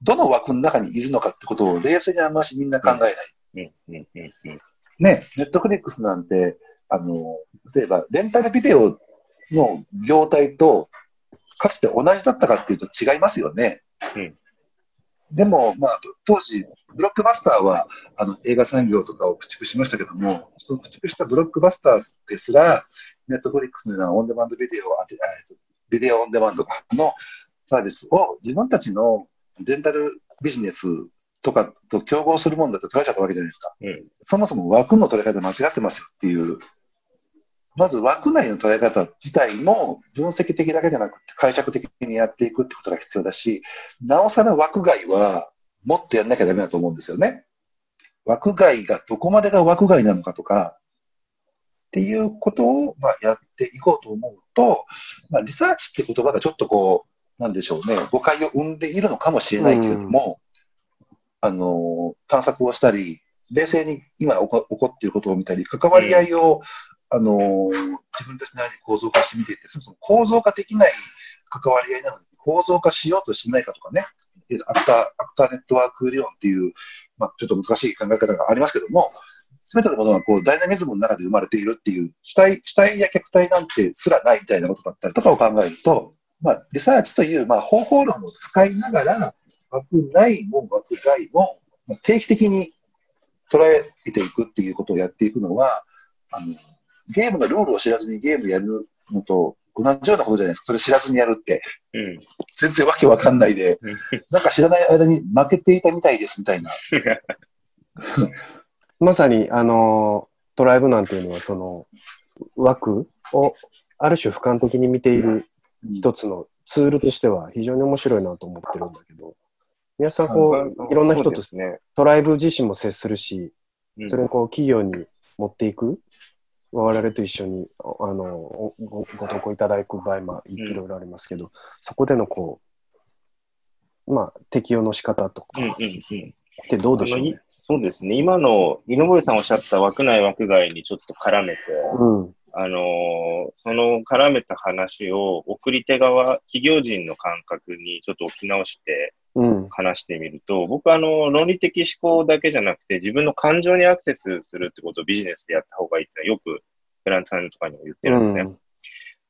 どの枠の中にいるのかってことを冷静にあんましみんな考えない。うん、うん、うん、うん。ね、ネットフリックスなんて、あの、例えば、レンタルビデオの業態と、かつて同じだったかっていうと違いますよね。うんでも、まあ、当時、ブロックバスターはあの映画産業とかを駆逐しましたけども、その駆逐したブロックバスターですら、ネットフリックスのようなオンデマンドビデオ、ビデオオンデマンドのサービスを自分たちのレンタルビジネスとかと競合するものだと捉えちゃったわけじゃないですか。うん、そもそも枠の取り方間違ってますよっていう、まず枠内の捉え方自体も分析的だけじゃなくて解釈的にやっていくってことが必要だし、なおさら枠外はもっとやんなきゃダメだと思うんですよね。枠外がどこまでが枠外なのかとか、っていうことを、まあ、やっていこうと思うと、まあ、リサーチって言葉がちょっとこう、なんでしょうね、誤解を生んでいるのかもしれないけれども、あの、探索をしたり、冷静に今起こ起こっていることを見たり、関わり合いを、あの、自分たちなりに構造化してみていって、そもそも構造化できない関わり合いなのに構造化しようとしないかとかね、アクター、アクターネットワーク理論っていう、まあ、ちょっと難しい考え方がありますけども、すべてのものがこうダイナミズムの中で生まれているっていう、主体、主体や客体なんてすらないみたいなことだったりとかを考えると、まあ、リサーチという、まあ、方法論を使いながら、枠内も枠外も、定期的に捉えていくっていうことをやっていくのは、あの、ゲームのルールを知らずにゲームやるのと同じようなことじゃないですか。それ知らずにやるって。うん。全然わけわかんないで、なんか知らない間に負けていたみたいですみたいな。まさに、あの、トライブなんていうのは、その、枠をある種俯瞰的に見ている一つのツールとしては非常に面白いなと思ってるんだけど、皆さんこう、いろんな人とね。トライブ自身も接するし、うんそれをこう企業に持っていく、我々と一緒にあのおごご投稿いただく場合もいろいろありますけど、そこでのこう、まあ、適用の仕方とかうんうんうん。ってどうでしょうね？そうですね。今の井上さんおっしゃった枠内枠外にちょっと絡めて、うん。あのーその絡めた話を送り手側、企業人の感覚にちょっと置き直してうん。話してみると、僕はあの、論理的思考だけじゃなくて自分の感情にアクセスするってことをビジネスでやった方がいいってよくフランスさんとかにも言ってるんですね。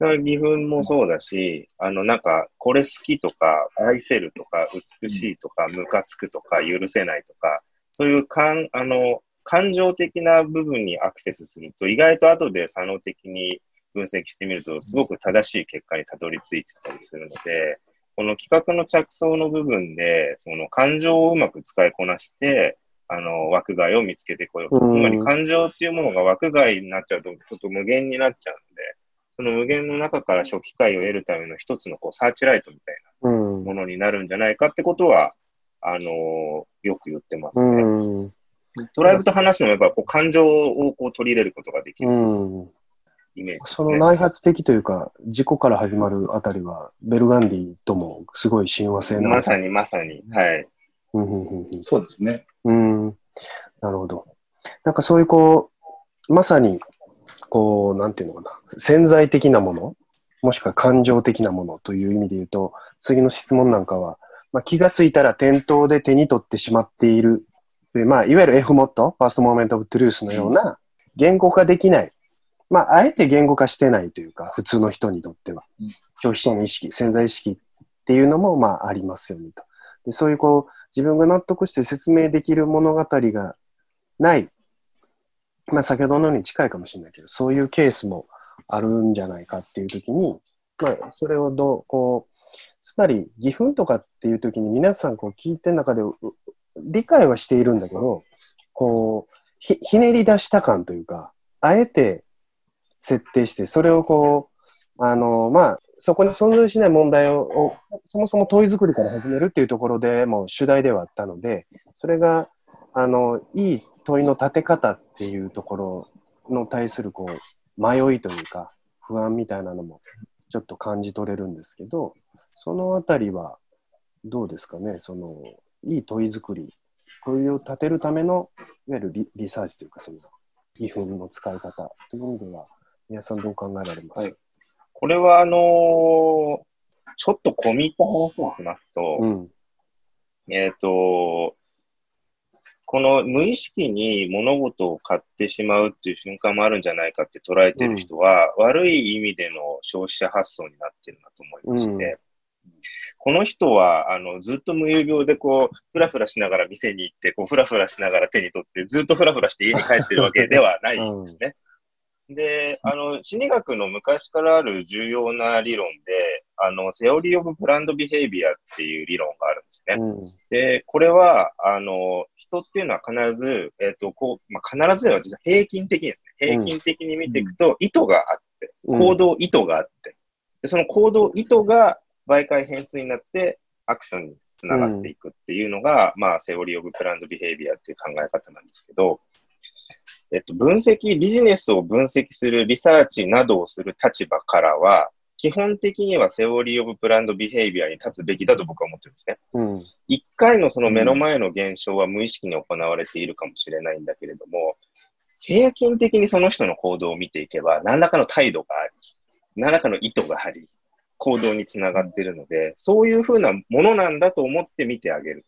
だから義憤もそうだし、あの、なんか、これ好きとか、愛せるとか、美しいとか、ムカつくとか、許せないとか、そういう感、あの、感情的な部分にアクセスすると、意外と後で作能的に分析してみると、すごく正しい結果にたどり着いてたりするので、この企画の着想の部分で、その感情をうまく使いこなして、あの、枠外を見つけてこようと。うんつまり感情っていうものが枠外になっちゃうと、ちょっと無限になっちゃうんで、その無限の中から初期回を得るための一つのこうサーチライトみたいうん。なものになるんじゃないかってことは、あのーよく言ってますうね。ん。トライブと話すのもやっぱこう感情をこう取り入れることができうるん。イメージですそのね。内発的というか、事故から始まるあたりは、ベルガンディともすごい親和性のまさにまさに。はい。うんうんうんうんそうですね。うん。なるほど。なんかそういうこう、まさに、こう、なんていうのかな、潜在的なもの、もしくは感情的なものという意味で言うと、次の質問なんかは、まあ、気がついたら店頭で手に取ってしまっている。でまあ、いわゆる FMOT、First Moment of Truth のような、言語化できない。まあ、あえて言語化してないというか、普通の人にとってはうん。消費者の意識、潜在意識っていうのも、まあ、ありますよねと。でそういうこう、自分が納得して説明できる物語がない。まあ、先ほどのように近いかもしれないけど、そういうケースもあるんじゃないかっていうときに、まあ、それをどう、こう、つまり、義憤とかっていうときに皆さんこう聞いてる中でう理解はしているんだけど、こう、ひひねり出した感というか、あえて設定して、それをこう、あの、まあ、そこに存在しない問題を、そもそも問い作りから始めるっていうところでもう主題ではあったので、それが、あの、いい問いの立て方っていうところの対するこう迷いというか不安みたいなのもちょっと感じ取れるんですけど、そのあたりはどうですかね、そのいい問い作り、問いを立てるためのいわゆるリリサーチというか、その義憤の使い方という意味では、皆さんどう考えられます？か、はい。これは、あのー、ちょっと込み入った話をしますと、うん、えっ、ー、と、この無意識に物事を買ってしまうっていう瞬間もあるんじゃないかって捉えてる人は、うん、悪い意味での消費者発想になってるなと思いまして、うん、この人は、あの、ずっと夢遊病でこう、ふらふらしながら店に行って、こう、ふらふらしながら手に取って、ずっとふらふらして家に帰ってるわけではないんですね。で、あの、心理学の昔からある重要な理論で、あの、 Theory of Planned Behavior っていう理論があるんですね。うん、で、これは、あの、人っていうのは必ず、えっ、ー、と、こう、まあ、必ずは実は平均的にですね、平均的に見ていくと、意図があって、行動意図があって、でその行動意図が媒介変数になって、アクションにつながっていくっていうのが、うん、まあ、 Theory of Planned Behavior っていう考え方なんですけど、えっと、分析、ビジネスを分析するリサーチなどをする立場からは、基本的には Theory of Planned Behavior に立つべきだと僕は思ってるんですね。一、うん、回のその目の前の現象は無意識に行われているかもしれないんだけれども、平均的にその人の行動を見ていけば、何らかの態度があり、何らかの意図があり、行動につながっているので、そういうふうなものなんだと思って見てあげる。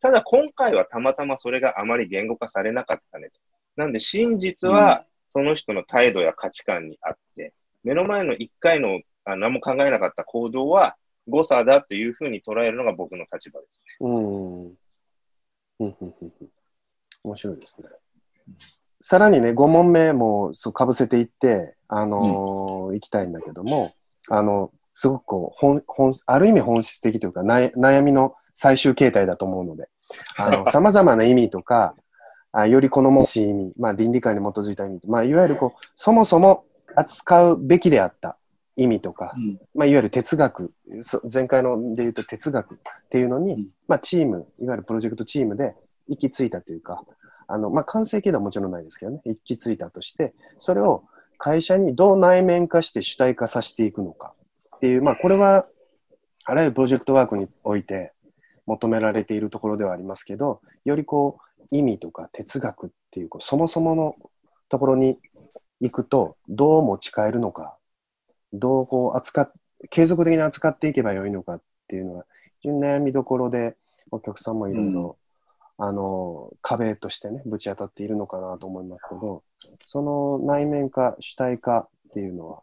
ただ今回はたまたまそれがあまり言語化されなかったねと。なんで真実はその人の態度や価値観にあって、目の前の一回のあ何も考えなかった行動は誤差だというふうに捉えるのが僕の立場ですね。うん。面白いですね。さらにね、5問目もそうかぶせていって、あのーうん、いきたいん。だけども、あの、すごくこう、本、本、ある意味本質的というか、悩みの最終形態だと思うので、あの、様々な意味とか、あより好ましい意味、まあ、倫理観に基づいた意味、まあ、いわゆるこう、そもそも扱うべきであった意味とか、うん、まあ、いわゆる哲学、前回ので言うと哲学っていうのに、うん、まあ、チーム、いわゆるプロジェクトチームで行き着いたというか、あの、まあ、完成形ではもちろんないですけどね、行き着いたとして、それを会社にどう内面化して主体化させていくのかっていう、まあ、これは、あらゆるプロジェクトワークにおいて求められているところではありますけど、よりこう、意味とか哲学っていうそもそものところに行くとどう持ち帰るのかどうこう扱っ継続的に扱っていけばよいのかっていうのが非常に悩みどころでお客さんもいろいろ、あの壁としてねぶち当たっているのかなと思いますけどその内面化主体化っていうのは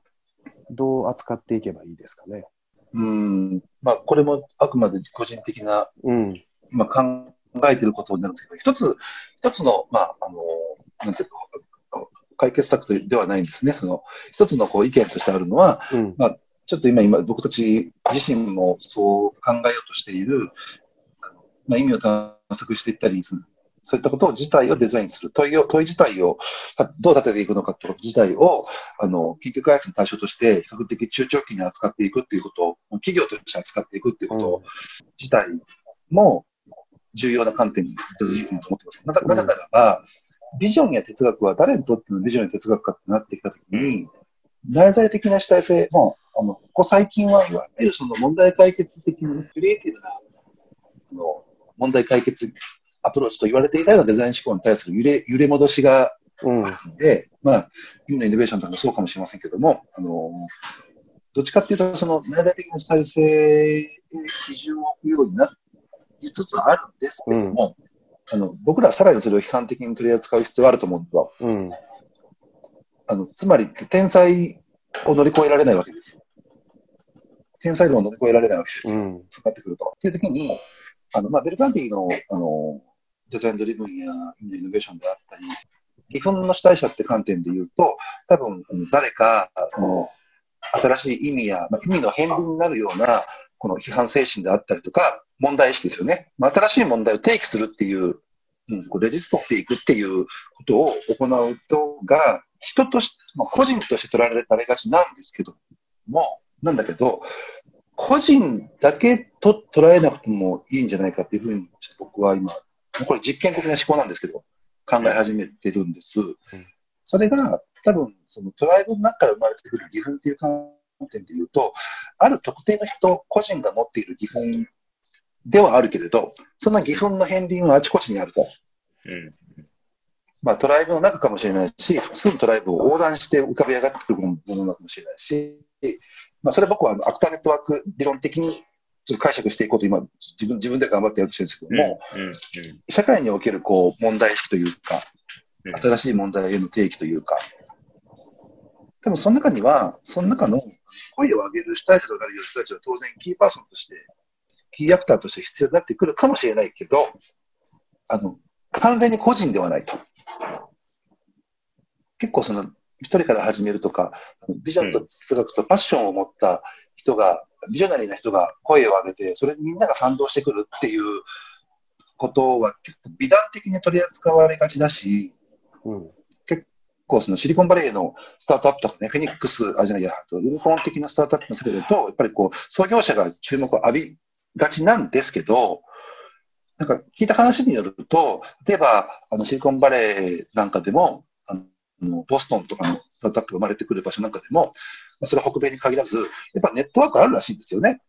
どう扱っていけばいいですかね。うん。まあ、これもあくまで個人的な、うん。まあ、考考えていることになるんですけど、一つ、一つの、まあ、あの、なんていうか、解決策ではないんですね。その、一つのこう意見としてあるのは、うん、まあ、ちょっと今、今、僕たち自身もそう考えようとしている、まあ、意味を探索していったりする。そういったことを自体をデザインする。問いを、問い自体をどう立てていくのかということ自体を、あの、研究開発の対象として、比較的中長期に扱っていくっていうことを、企業として扱っていくっていうこと自体も、重要な観点に基づいていると思ってます。なぜならば、ビジョンや哲学は誰にとってのビジョンや哲学かってなってきたときに、内在的な主体性も、あの、ここ最近はいわゆるその問題解決的な、クリエイティブな、あの、問題解決アプローチと言われていたようなデザイン思考に対する揺れ、揺れ戻しがあるので、うん、まあ、今のイノベーションとかもそうかもしれませんけども、あの、どっちかっていうと、その内在的な主体性基準を置くようになっりつつあるんですけども、うん、あの僕らはさらにそれを批判的に取り扱う必要があると思うんですよ。うん、あのつまり、天才を乗り越えられないわけですよ。天才論を乗り越えられないわけですよ。うん、そうなってくると。っていう時に、あのまあ、ベルカンティのあのデザインドリブンやイノベーションであったり、義憤の主体者って観点で言うと、多分誰かあの新しい意味や、まあ、意味の変分になるようなこの批判精神であったりとか、問題意識ですよね。まあ、新しい問題を提起するっていう、うん、こうレジストっていくっていうことを行う人が、人として、まあ、個人として取られられがちなんですけども、なんだけど、個人だけと捉えなくてもいいんじゃないかっていうふうに、ちょっと僕は今、これ実験的な思考なんですけど、考え始めてるんです。それが多分、そのトライブの中から生まれてくる義憤っていう観点で言うと、ある特定の人、個人が持っている義憤ではあるけれど、その義憤の片鱗はあちこちにあると。うん。まあ、トライブの中かもしれないし、複数のトライブを横断して浮かび上がってくるものなのかもしれないし、まあ、それ僕はアクターネットワーク理論的にちょっと解釈していこうと今、自分自分で頑張ってやろうとしてるんですけども、うん。うん。社会におけるこう問題意識というか、新しい問題への提起というか、でもその中には、その中の声を上げる主体者となる人たちは当然キーパーソンとして、キーアクターとして必要になってくるかもしれないけど、あの、完全に個人ではないと。結構その、一人から始めるとか、ビジョンと哲学とパッションを持った人が、ビジョナリーな人が声を上げて、それにみんなが賛同してくるっていうことは結構美談的に取り扱われがちだし、うん。結構そのシリコンバレーのスタートアップとかね、フェニックス、あ、じゃないや、ウルコン的なスタートアップの世界だと、やっぱりこう、創業者が注目を浴びがちなんですけど、なんか聞いた話によると、例えば、あのシリコンバレーなんかでも、あのボストンとかのスタートアップが生まれてくる場所なんかでも、それは北米に限らず、やっぱネットワークあるらしいんですよね。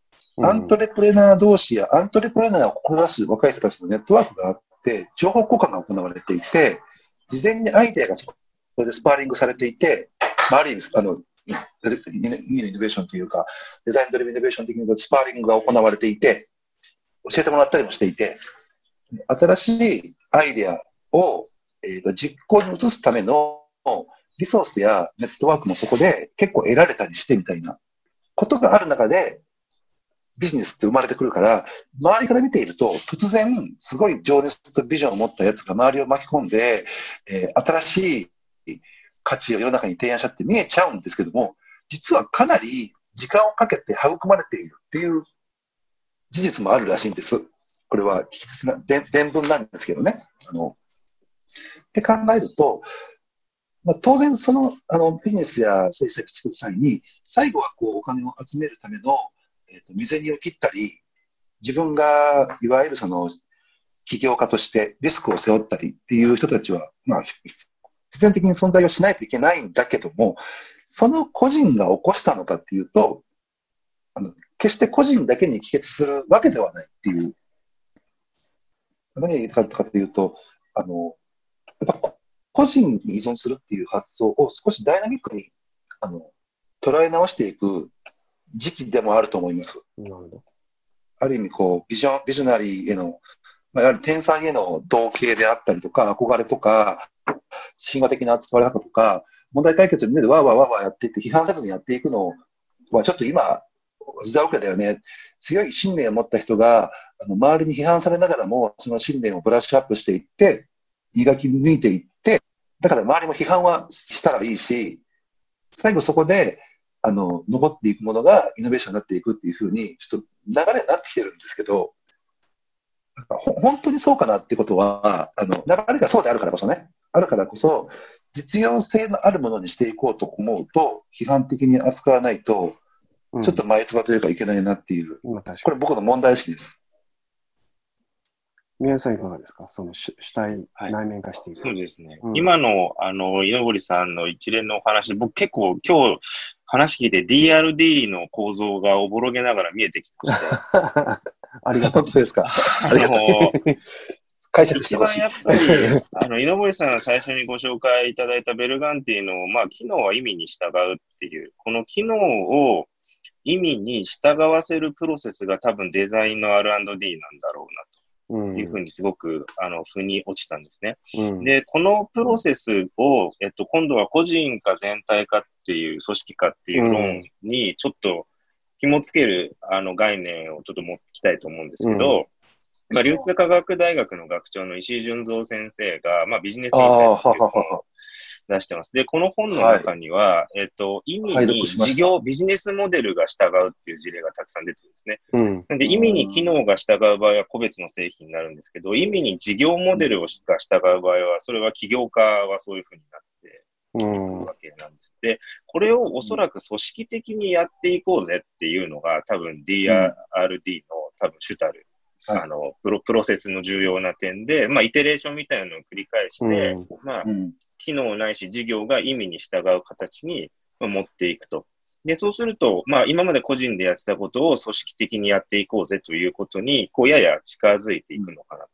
アントレプレナー同士やアントレプレナーを志す若い人たちのネットワークがあって、情報交換が行われていて、事前にアイデアがそこでスパーリングされていて、まあ、ある意味、あの、イイイノベーションというか、デザインドリブイノベーション的にスパーリングが行われていて、教えてもらったりもしていて、新しいアイデアを、えーと実行に移すためのリソースやネットワークもそこで結構得られたりしてみたいなことがある中で、ビジネスって生まれてくるから、周りから見ていると、突然、すごい情熱とビジョンを持ったやつが周りを巻き込んで、えー新しい価値を世の中に提案したって見えちゃうんですけども、実はかなり時間をかけて育まれているっていう事実もあるらしいんです。これは伝聞なんですけどね。あのって考えると、まあ、当然そのあのビジネスや政策作る際に、最後はこうお金を集めるための、えー、と未銭を切ったり、自分がいわゆるその起業家としてリスクを背負ったりっていう人たちは、まあ、ひ必然的に存在をしないといけないんだけども、その個人が起こしたのかっていうと、あの決して個人だけに帰結するわけではないっていう。何が言いたかったかというと、あの、やっぱこ個人に依存するっていう発想を少しダイナミックにあの捉え直していく時期でもあると思います。なるほど。ある意味こうビジョン、ビジョナリーへの、まあ、やはり天才への同型であったりとか、憧れとか、神話的な扱われ方とか、問題解決をみんなでわーわーわーわーやっていって、批判せずにやっていくのは、ちょっと今、時代遅れだよね。強い信念を持った人が、あの周りに批判されながらも、その信念をブラッシュアップしていって、磨き抜いていって、だから周りも批判はしたらいいし、最後そこで、あの、残っていくものがイノベーションになっていくっていうふうに、ちょっと流れになってきてるんですけど、なんか本当にそうかなってことは、あの、流れがそうであるからこそね、あるからこそ、実用性のあるものにしていこうと思うと、批判的に扱わないと、うんちょっと前つばというかいけないなっていう、まあ確かこれ僕の問題意識です。に。宮根さんいかがですか？その主主体、はい内面化していく。そうですね。うん今の、あの、井上さんの一連のお話、僕結構今日話聞いて DRD の構造がおぼろげながら見えてきまして、ありがとう。ですか。あありがとう。の、解釈してほしい一番や。っぱり、あの、井上さん最初にご紹介いただいたベルガンティの、まあ、機能は意味に従うっていう、この機能を意味に従わせるプロセスが多分デザインの R&D なんだろうなうんというふうにすごく、あの、腑に落ちたんですね。うんで、このプロセスを、えっと、今度は個人か全体かっていう、組織かっていう論に、ちょっと紐付ける、あの、概念をちょっと持ってきたいと思うんですけど、まあ、流通科学大学の学長の石井淳三先生が、まあ、ビジネスインサイトいう本を出してます。で、この本の中には、えっと、意味拝に事業、ビジネスモデルが従うっていう事例がたくさん出てるんですね。うん。なんで、意味に機能が従う場合は個別の製品になるんですけど、意味に事業モデルをしか従う場合は、それは起業家はそういうふうになってうん。るわけなんです。で、これをおそらく組織的にやっていこうぜっていうのが、多分 DRD の多分主たるはいあのプロ、プロセスの重要な点で、まあ、イテレーションみたいなのを繰り返して、うんまあう、ん。機能ないし事業が意味に従う形にまあ持っていくと。で、そうすると、まあ、今まで個人でやってたことを組織的にやっていこうぜということに、こう、やや近づいていくのかなと。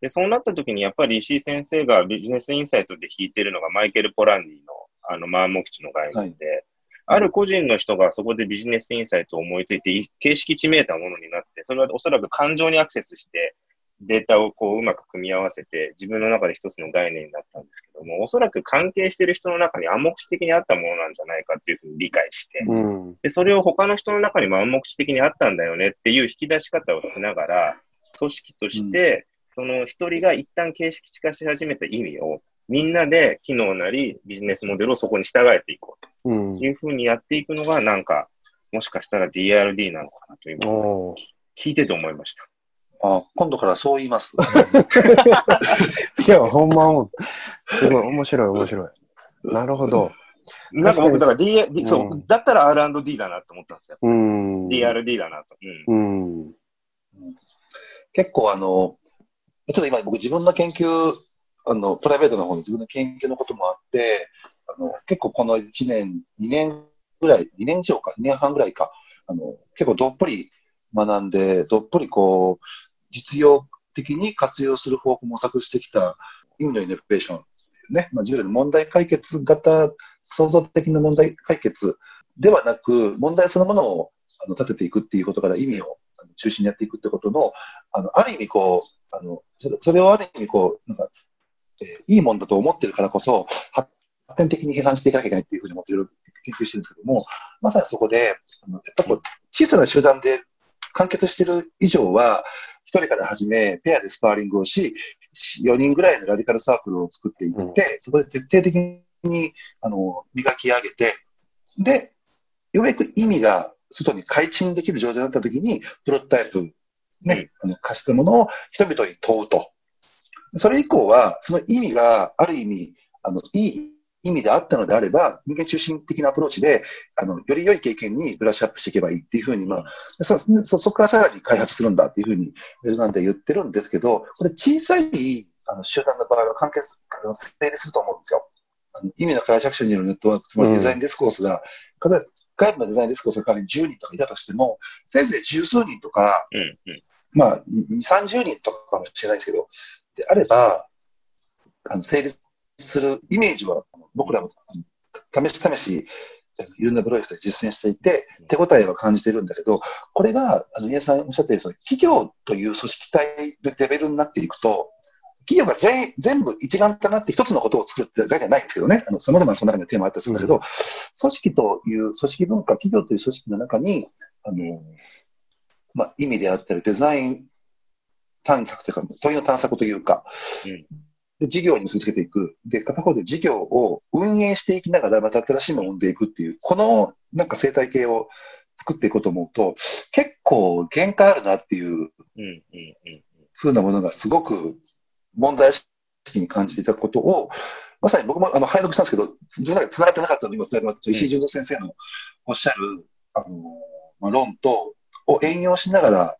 で、そうなった時に、やっぱり石井先生がビジネスインサイトで弾いてるのがマイケル・ポランディの、あの、マーモキチの概念で、ある個人の人がそこでビジネスインサイトを思いついて、形式地めいたものになって、それはおそらく感情にアクセスして、データをこううまく組み合わせて、自分の中で一つの概念になったんですけども、おそらく関係している人の中に暗黙知的にあったものなんじゃないかっていうふうに理解して、うん。で、それを他の人の中にも暗黙知的にあったんだよねっていう引き出し方をしながら、組織として、その一人が一旦形式化し始めた意味を、みんなで機能なりビジネスモデルをそこに従えていこううんと。いうふうにやっていくのが、なんか、もしかしたら DRD なのかなと今、おー聞いてて思いました。あ今度からそう言います？いや、ほんま思う。すごい、面白い、面白い。なるほど。なんか僕、だから D、D そう、うんだったら R&D だなと思ったんですよ。うん。DRD だなと。うん。うん。結構あの、ちょっと今僕自分の研究、あの、プライベートの方に自分の研究のこともあって、あの、結構この1年、2年ぐらい、2年以上か、2年半ぐらいか、あの、結構どっぷり学んで、どっぷりこう、実用的に活用する方法を模索してきた意味のイノベーションっていうね、まあ、従来の問題解決型、創造的な問題解決ではなく、問題そのものをあの立てていくっていうことから意味を中心にやっていくってことの、あの、ある意味こう、あの、それをある意味こう、なんか、えーいいもんだと思ってるからこそ、発展的に批判していかなきゃいけないっていうふうに思っていろいろ研究してるんですけども、まさにそこで、あのやっぱこう、小さな集団で完結してる以上は、一人から始め、ペアでスパーリングをし、4人ぐらいのラディカルサークルを作っていって、うんそこで徹底的に、あの、磨き上げて、で、ようやく意味が外に開陳できる状態になったときに、プロトタイプ、ね、あの、貸したものを人々に問うと。それ以降は、その意味がある意味、あの、いい意味であったのであれば、人間中心的なアプローチで、あの、より良い経験にブラッシュアップしていけばいいっていうふうに、まあ、そそそこからさらに開発するんだっていうふうに、ベルナンデは言ってるんですけど、これ小さいあの集団の場合は関係成立すると思うんですよ。あの意味の解釈者によるネットワーク、つまりデザインディスコースが、かな外部のデザインディスコースが仮に10人とかいたとしても、せいぜい十数人とか、うん。うん。まあ、2、30人とかかもしれないですけど、であれば、あの、成立するイメージは、僕らも、試し試し、いろんなプロジェクトで実践していて、手応えは感じてるんだけど、これが、あの、宮さんおっしゃったように、その企業という組織体のレベルになっていくと、企業が全全部一丸となって一つのことを作るってだけじゃないんですけどね、あの、様々なその中にテーマあったりするんだけど、組織という、組織文化、企業という組織の中に、あの、まあ、意味であったり、デザイン探索というか、問いの探索というか、うんで事業に結びつけていく。で、片方で事業を運営していきながら、また新しいものを生んでいくっていう、このなんか生態系を作っていこうと思うと、結構限界あるなっていううん。うなものがすごく問題意識に感じていたことを、まさに僕もあの拝読したんですけど、自分の中で繋がってなかったので、今繋がって石井純三先生のおっしゃる、あの、まあ、論と、を援用しながらうん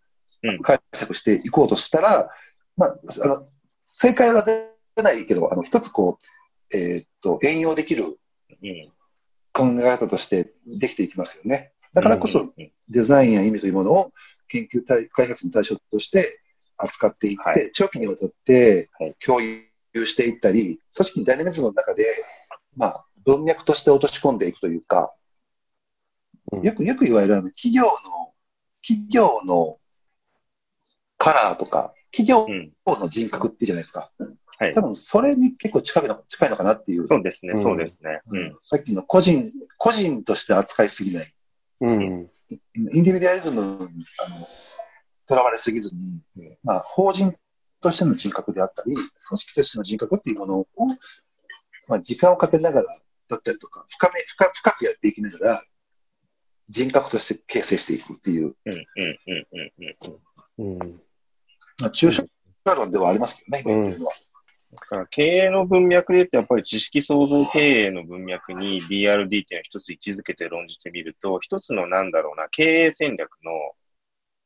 解釈していこうとしたら、まあ、あの、正解は出ないけど、あの、一つこう、えーっと、援用できるうん。考え方としてできていきますよね。だからこそ、うん、デザインや意味というものを研究対開発の対象として扱っていって、はい長期にわたってはい共有していったり、組織ダイナミズムの中で、まあ、文脈として落とし込んでいくというか、うんよく、よく言われるあの企業の、企業のカラーとか、企業うん。の人格っていうじゃないですか。はい多。分それに結構近いの近いのかなっていう。そうですね、うんそうですね。ううんん。さっきの個人、個人として扱いすぎない。うん。インディビデュアリズムにあのとらわれすぎずに、うんまあ、法人としての人格であったり、組織としての人格っていうものを、まあ、時間をかけながらだったりとか、深め深深くやっていきながら、人格として形成していくっていう、うん。うん。うん。うん。うん。うん。まあ、抽象論ではありますけどね、今言ってるのは。だから経営の文脈で言って、やっぱり知識創造経営の文脈に DRD っていうのを一つ位置づけて論じてみると、一つのなんだろうな、経営戦略の、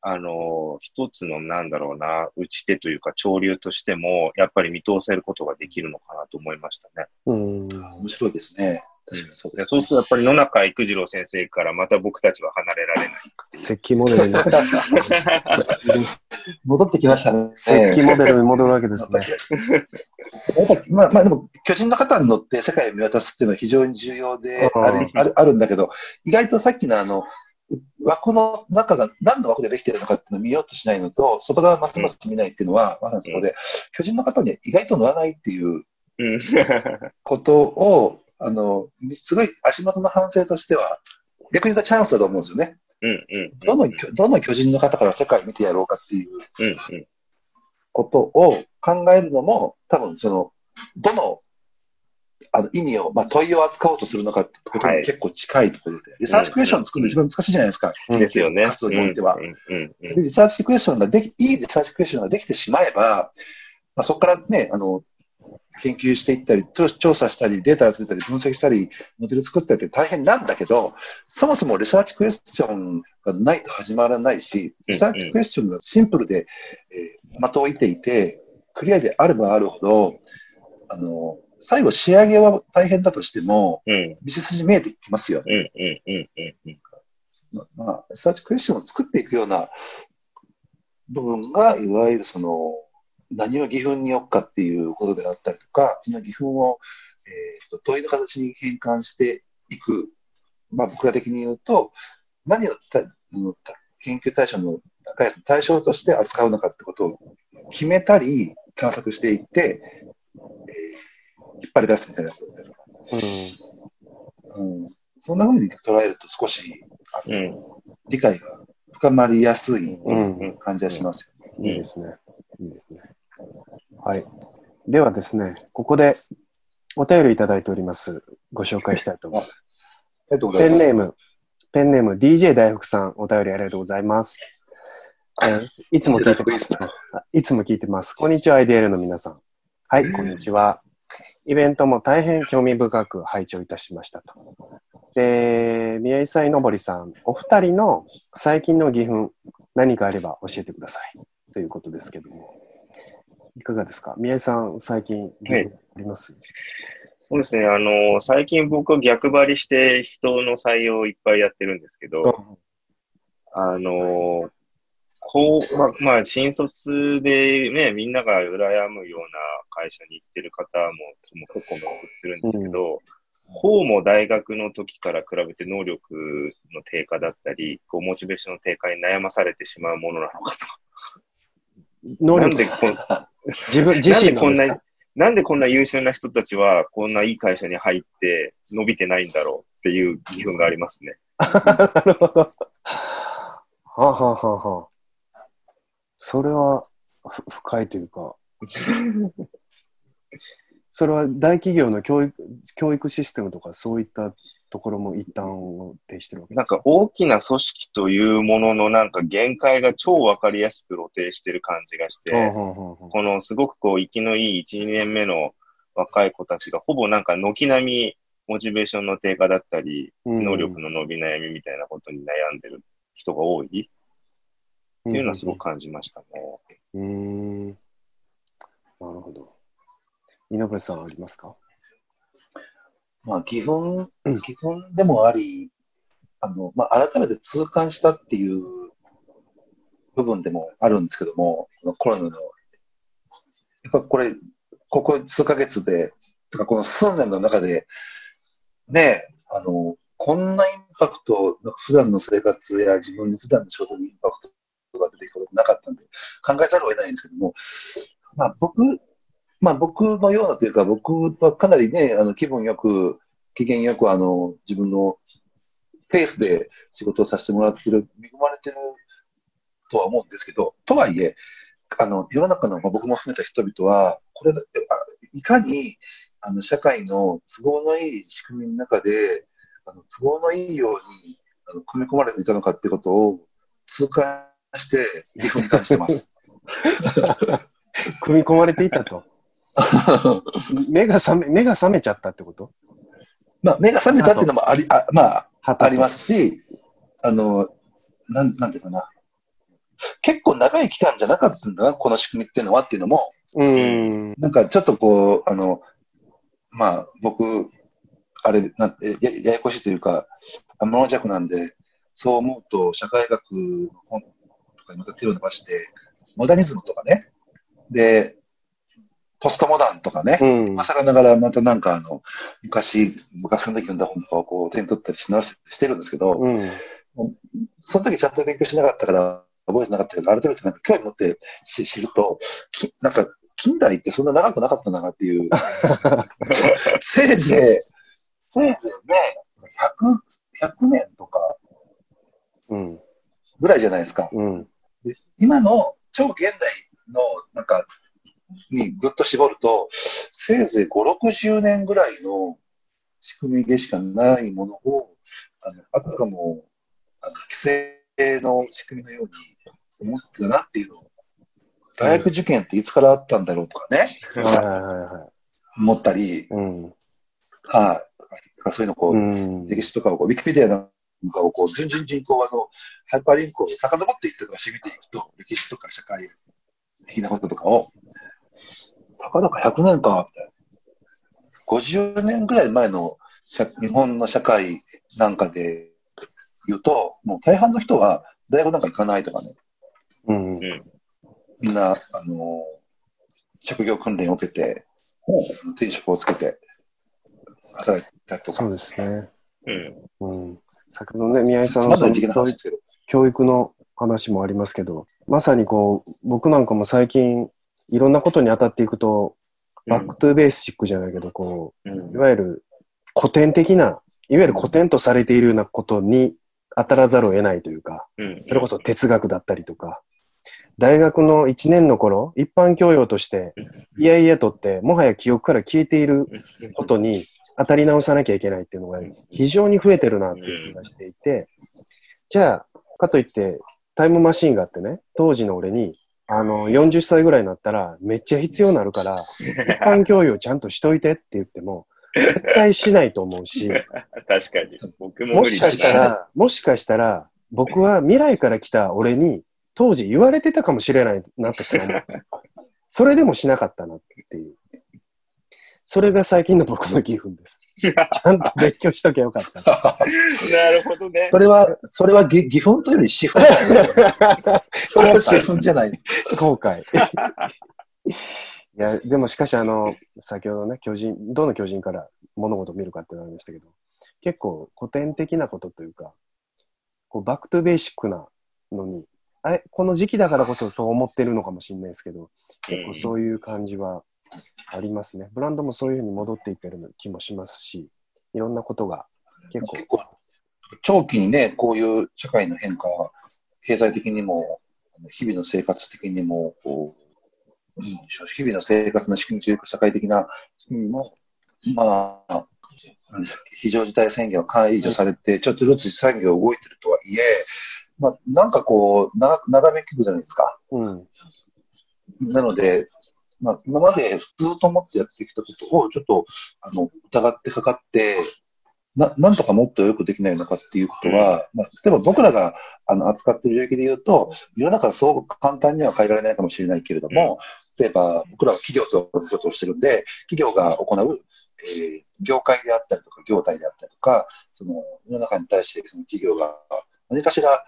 あの、一つのなんだろうな、打ち手というか潮流としても、やっぱり見通せることができるのかなと思いましたね。うん。面白いですね。確かにそうです、でそうするとやっぱり野中育次郎先生からまた僕たちは離れられない。石器モデルに、戻ってきましたね。石器モデルに戻るわけですね。やっぱまあ、まあでも、巨人の方に乗って世界を見渡すっていうのは非常に重要である,、うんあるあるんだけど、意外とさっきのあの、枠の中が何の枠でできてるのかっていうのを見ようとしないのと、外側ますます見ないっていうのは、まさにそこで、巨人の方には意外と乗らないっていううん。ことを、あの、すごい足元の反省としては、逆に言ったチャンスだと思うんですよね。うんうん。どの、どの巨人の方から世界を見てやろうかっていううんうん。ことを考えるのも、多分その、どの、あの意味を、まあ、問いを扱おうとするのかってことに結構近いところで、リサーチクエスチョンを作るの一番難しいじゃないですか。うんですよね。活動においてはうんリサーチクエスチョンができ、いいリサーチクエスチョンができてしまえば、まあ、そこからね、あの、研究していったり、調調査したり、データを集めたり、分析したり、モデル作ったりって大変なんだけど、そもそもリサーチクエスチョンがないと始まらないし、リサーチクエスチョンがシンプルで、えー的を置いていて、クリアであればあるほど、あの、最後仕上げは大変だとしても、うん道筋見えてきますよね。うんうんうんうんうん。ままあ、リサーチクエスチョンを作っていくような部分が、いわゆるその、何を義憤に置くかっていうことであったりとか、その義憤を、えーと問いの形に変換していく。まあ、僕ら的に言うと、何をたうんた研究対象の高い対象として扱うのかってことを決めたり、探索していって、えー引っ張り出すみたいなことでうん、そんな風に捉えると少しうん理解が深まりやすいうん。うん感じはしますよね。いいですね。いいですね。はい。ではですね、ここでお便りいただいております。ご紹介したいと思います。ありがとうございます。ペンネーム、ペンネーム DJ 大福さん、お便りありがとうございます。えーいつも聞いてます。いつも聞いてます。こんにちは、IDL の皆さん。はい、こんにちは。イベントも大変興味深く拝聴いたしましたと。で、宮井さん、のぼりさん、お二人の最近の義憤、何かあれば教えてください。ということですけども。いかがですか？宮井さん、最近、義憤あります、そうですね。あの、最近僕は逆張りして人の採用をいっぱいやってるんですけど、あの、こう、まあ、まあ、新卒でね、みんなが羨むような会社に行ってる方もも結構残ってるんですけど、法も大学の時から比べて能力の低下だったり、こう、モチベーションの低下に悩まされてしまうものなのかと。なん能力、でこん、自分、自身なんでこんな、なんでこんな優秀な人たちは、こんないい会社に入って伸びてないんだろうっていう義憤がありますね。なるほど。はあ、はあはあはあ、それはふ深いというか、それは大企業の教育教育システムとかそういったところも一旦を呈してるわけです。なんか大きな組織というもののなんか限界が超わかりやすく露呈してる感じがして、このすごくこう、生きのいい1、2年目の若い子たちが、ほぼなんか軒並みモチベーションの低下だったり、うん。能力の伸び悩みみたいなことに悩んでる人が多い。っていうのはすごく感じましたね。うーん。なるほど。井上さんありますか？まあ、義憤、義憤でもあり、あの、まあ、改めて痛感したっていう部分でもあるんですけども、このコロナの、やっぱこれ、ここ数ヶ月で、とかこの数年の中で、ね、あの、こんなインパクト、普段の生活や自分の普段の仕事にインパクトが出てくることなかったんで、考えざるを得ないんですけども、まあ僕、まあ僕のようなというか、僕はかなりね、あの気分よく、機嫌よく、あの、自分のペースで仕事をさせてもらってる、見込まれてるとは思うんですけど、とはいえ、あの、世の中の、まあ、僕も含めた人々は、これ、あいかに、あの、社会の都合のいい仕組みの中で、あの都合のいいように、あの、組み込まれていたのかってことを痛感して、理不に感じてます。組み込まれていたと。目が覚め、目が覚めちゃったってこと？まあ、目が覚めたっていうのもあり、あまあ、ありますし、あの、なん、なんていうかな。結構長い期間じゃなかったんだな、この仕組みっていうのはっていうのも、うん。なんかちょっとこう、あの、まあ、僕、あれ、なんてやややこしいというか、物弱なんで、そう思うと、社会学の本とかにまた手を伸ばして、モダニズムとかね、で、ポストモダンとかね、うん今。更ながらまたなんかあの、昔、学生の時読んだ本とかをこう手に取ったりし直ししてるんですけど、うん。その時ちゃんと勉強しなかったから、覚えてなかったけど、改めてなんか興味持ってし知ると、きなんか近代ってそんな長くなかったんだなっていう、せいぜい、せいぜいね、100、100年とかうん。ぐらいじゃないですか。うん。で今の超現代のなんか、にぐっと絞ると、せいぜい5、60年ぐらいの仕組みでしかないものを、あのあたかも、あの規制の仕組みのように思ってたなっていうのを、大学受験っていつからあったんだろうとかね。思ったり、うん。はい、だからそういうのをこう、うん。歴史とかをこう、ウィキペディアなんかをこう、順々にこう、あの、ハイパーリンクを遡っていってとかしてみていくと、歴史とか社会的なこととかを、たかだか100年か、みたいな。50年ぐらい前の社日本の社会なんかで言うと、もう大半の人は大学なんか行かないとかね、うん。みんな、あの職業訓練を受けて、転職をつけて、働いたりとかそう、ですね。うん。うん。先ほどね、宮井さんつの教育の話もありますけど、まさにこう、僕なんかも最近、いろんなことに当たっていくと、 back to basic じゃないけど、こういわゆる古典的な、いわゆる古典とされているようなことに当たらざるを得ないというか、うん。それこそ哲学だったりとか、大学の1年の頃、一般教養として、いやいやとって、もはや記憶から消えていることに当たり直さなきゃいけないっていうのが非常に増えてるなっていう気がしていて、じゃあ、かといって、タイムマシンがあってね、当時の俺に、あの、40歳ぐらいになったら、めっちゃ必要になるから、一般教養ちゃんとしといてって言っても、絶対しないと思うし、確かに。僕ももしかしたら、もしかしたら、僕は未来から来た俺に、当時言われてたかもしれないなとすら思う。それでもしなかったなっていう。それが最近の僕の義憤です。ちゃんと勉強しときゃよかった。なるほどね。それは、それは義義憤というより私憤。それは私憤じゃないですか。後悔。いや、でもしかし、あの、先ほどね、巨人、どの巨人から物事を見るかってなりましたけど、結構古典的なことというか、こうバックトゥベーシックなのに、あれこの時期だからこそそう思ってるのかもしれないですけど、結構そういう感じはありますね。ブランドもそういうふうに戻っていってる気もしますし、いろんなことが結構、結構、長期にね、こういう社会の変化、経済的にも、日々の生活的にも、こう、うん日々の生活の仕組みというか、社会的な仕組みも、まあ、非常事態宣言は解除されて、ちょっとずつ産業動いてるとはいえ、まあ、なんかこう、長長めきくじゃないですか。うん、なので、まあ、今まで普通と思ってやってきたことをちょっとあの疑ってかかってな、なんとかもっとよくできないのかっていうことは、まあ、例えば僕らがあの扱っている領域で言うと、世の中はそう簡単には変えられないかもしれないけれども、例えば僕らは企業と仕事をしてるんで、企業が行う、えー業界であったりとか、業態であったりとか、その世の中に対してその企業が何かしら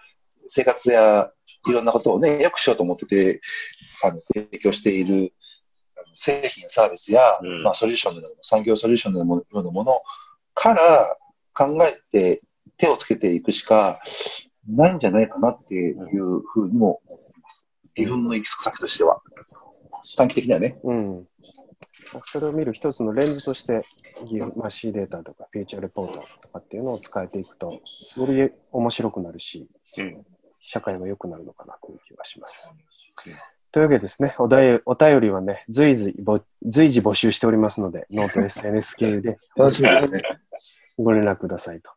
生活やいろんなことをね、よくしようと思ってて、あの提供している製品やサービスや、うんまあ、ソリューションのような産業ソリューションのようなものから考えて手をつけていくしかないんじゃないかなっていうふうにも思います。義憤の行き着く先としては。短期的にはね。うん。それを見る一つのレンズとして、ギフまあ、C データとかフィーチャーレポートとかっていうのを使えていくと、より面白くなるし、うん社会は良くなるのかなという気がします。というわけでですね、お題お便りはね、随時ぼ随時募集しておりますので、 note SNS 経由で楽しみですね。ご連絡くださいと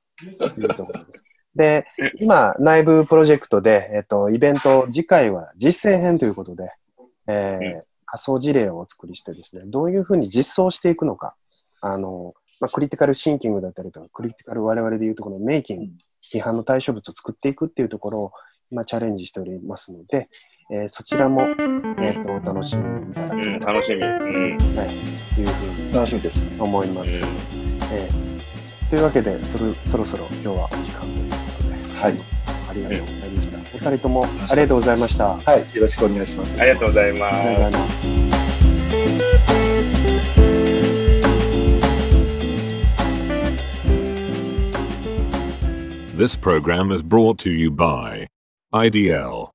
いうところです。で、今、内部プロジェクトで、えっと、イベント、次回は実践編ということで、えーうん仮想事例をお作りしてですね、どういうふうに実装していくのか、あの、まあ、クリティカルシンキングだったりとか、クリティカル我々でいうとこのメイキング、批判の対象物を作っていくっていうところを今チャレンジしておりますので、えーそちらも、えー、とお楽しみいただけうん、楽しみ。うん。というふうに楽しみです。思います。えーというわけでそろ、そろそろ今日はお時間ということで、はい。ありがとうございました。お二人ともありがとうございました。あはい。よろしくお願いします。ありがとうございます。りがとうございます。This program is brought to you by IDL.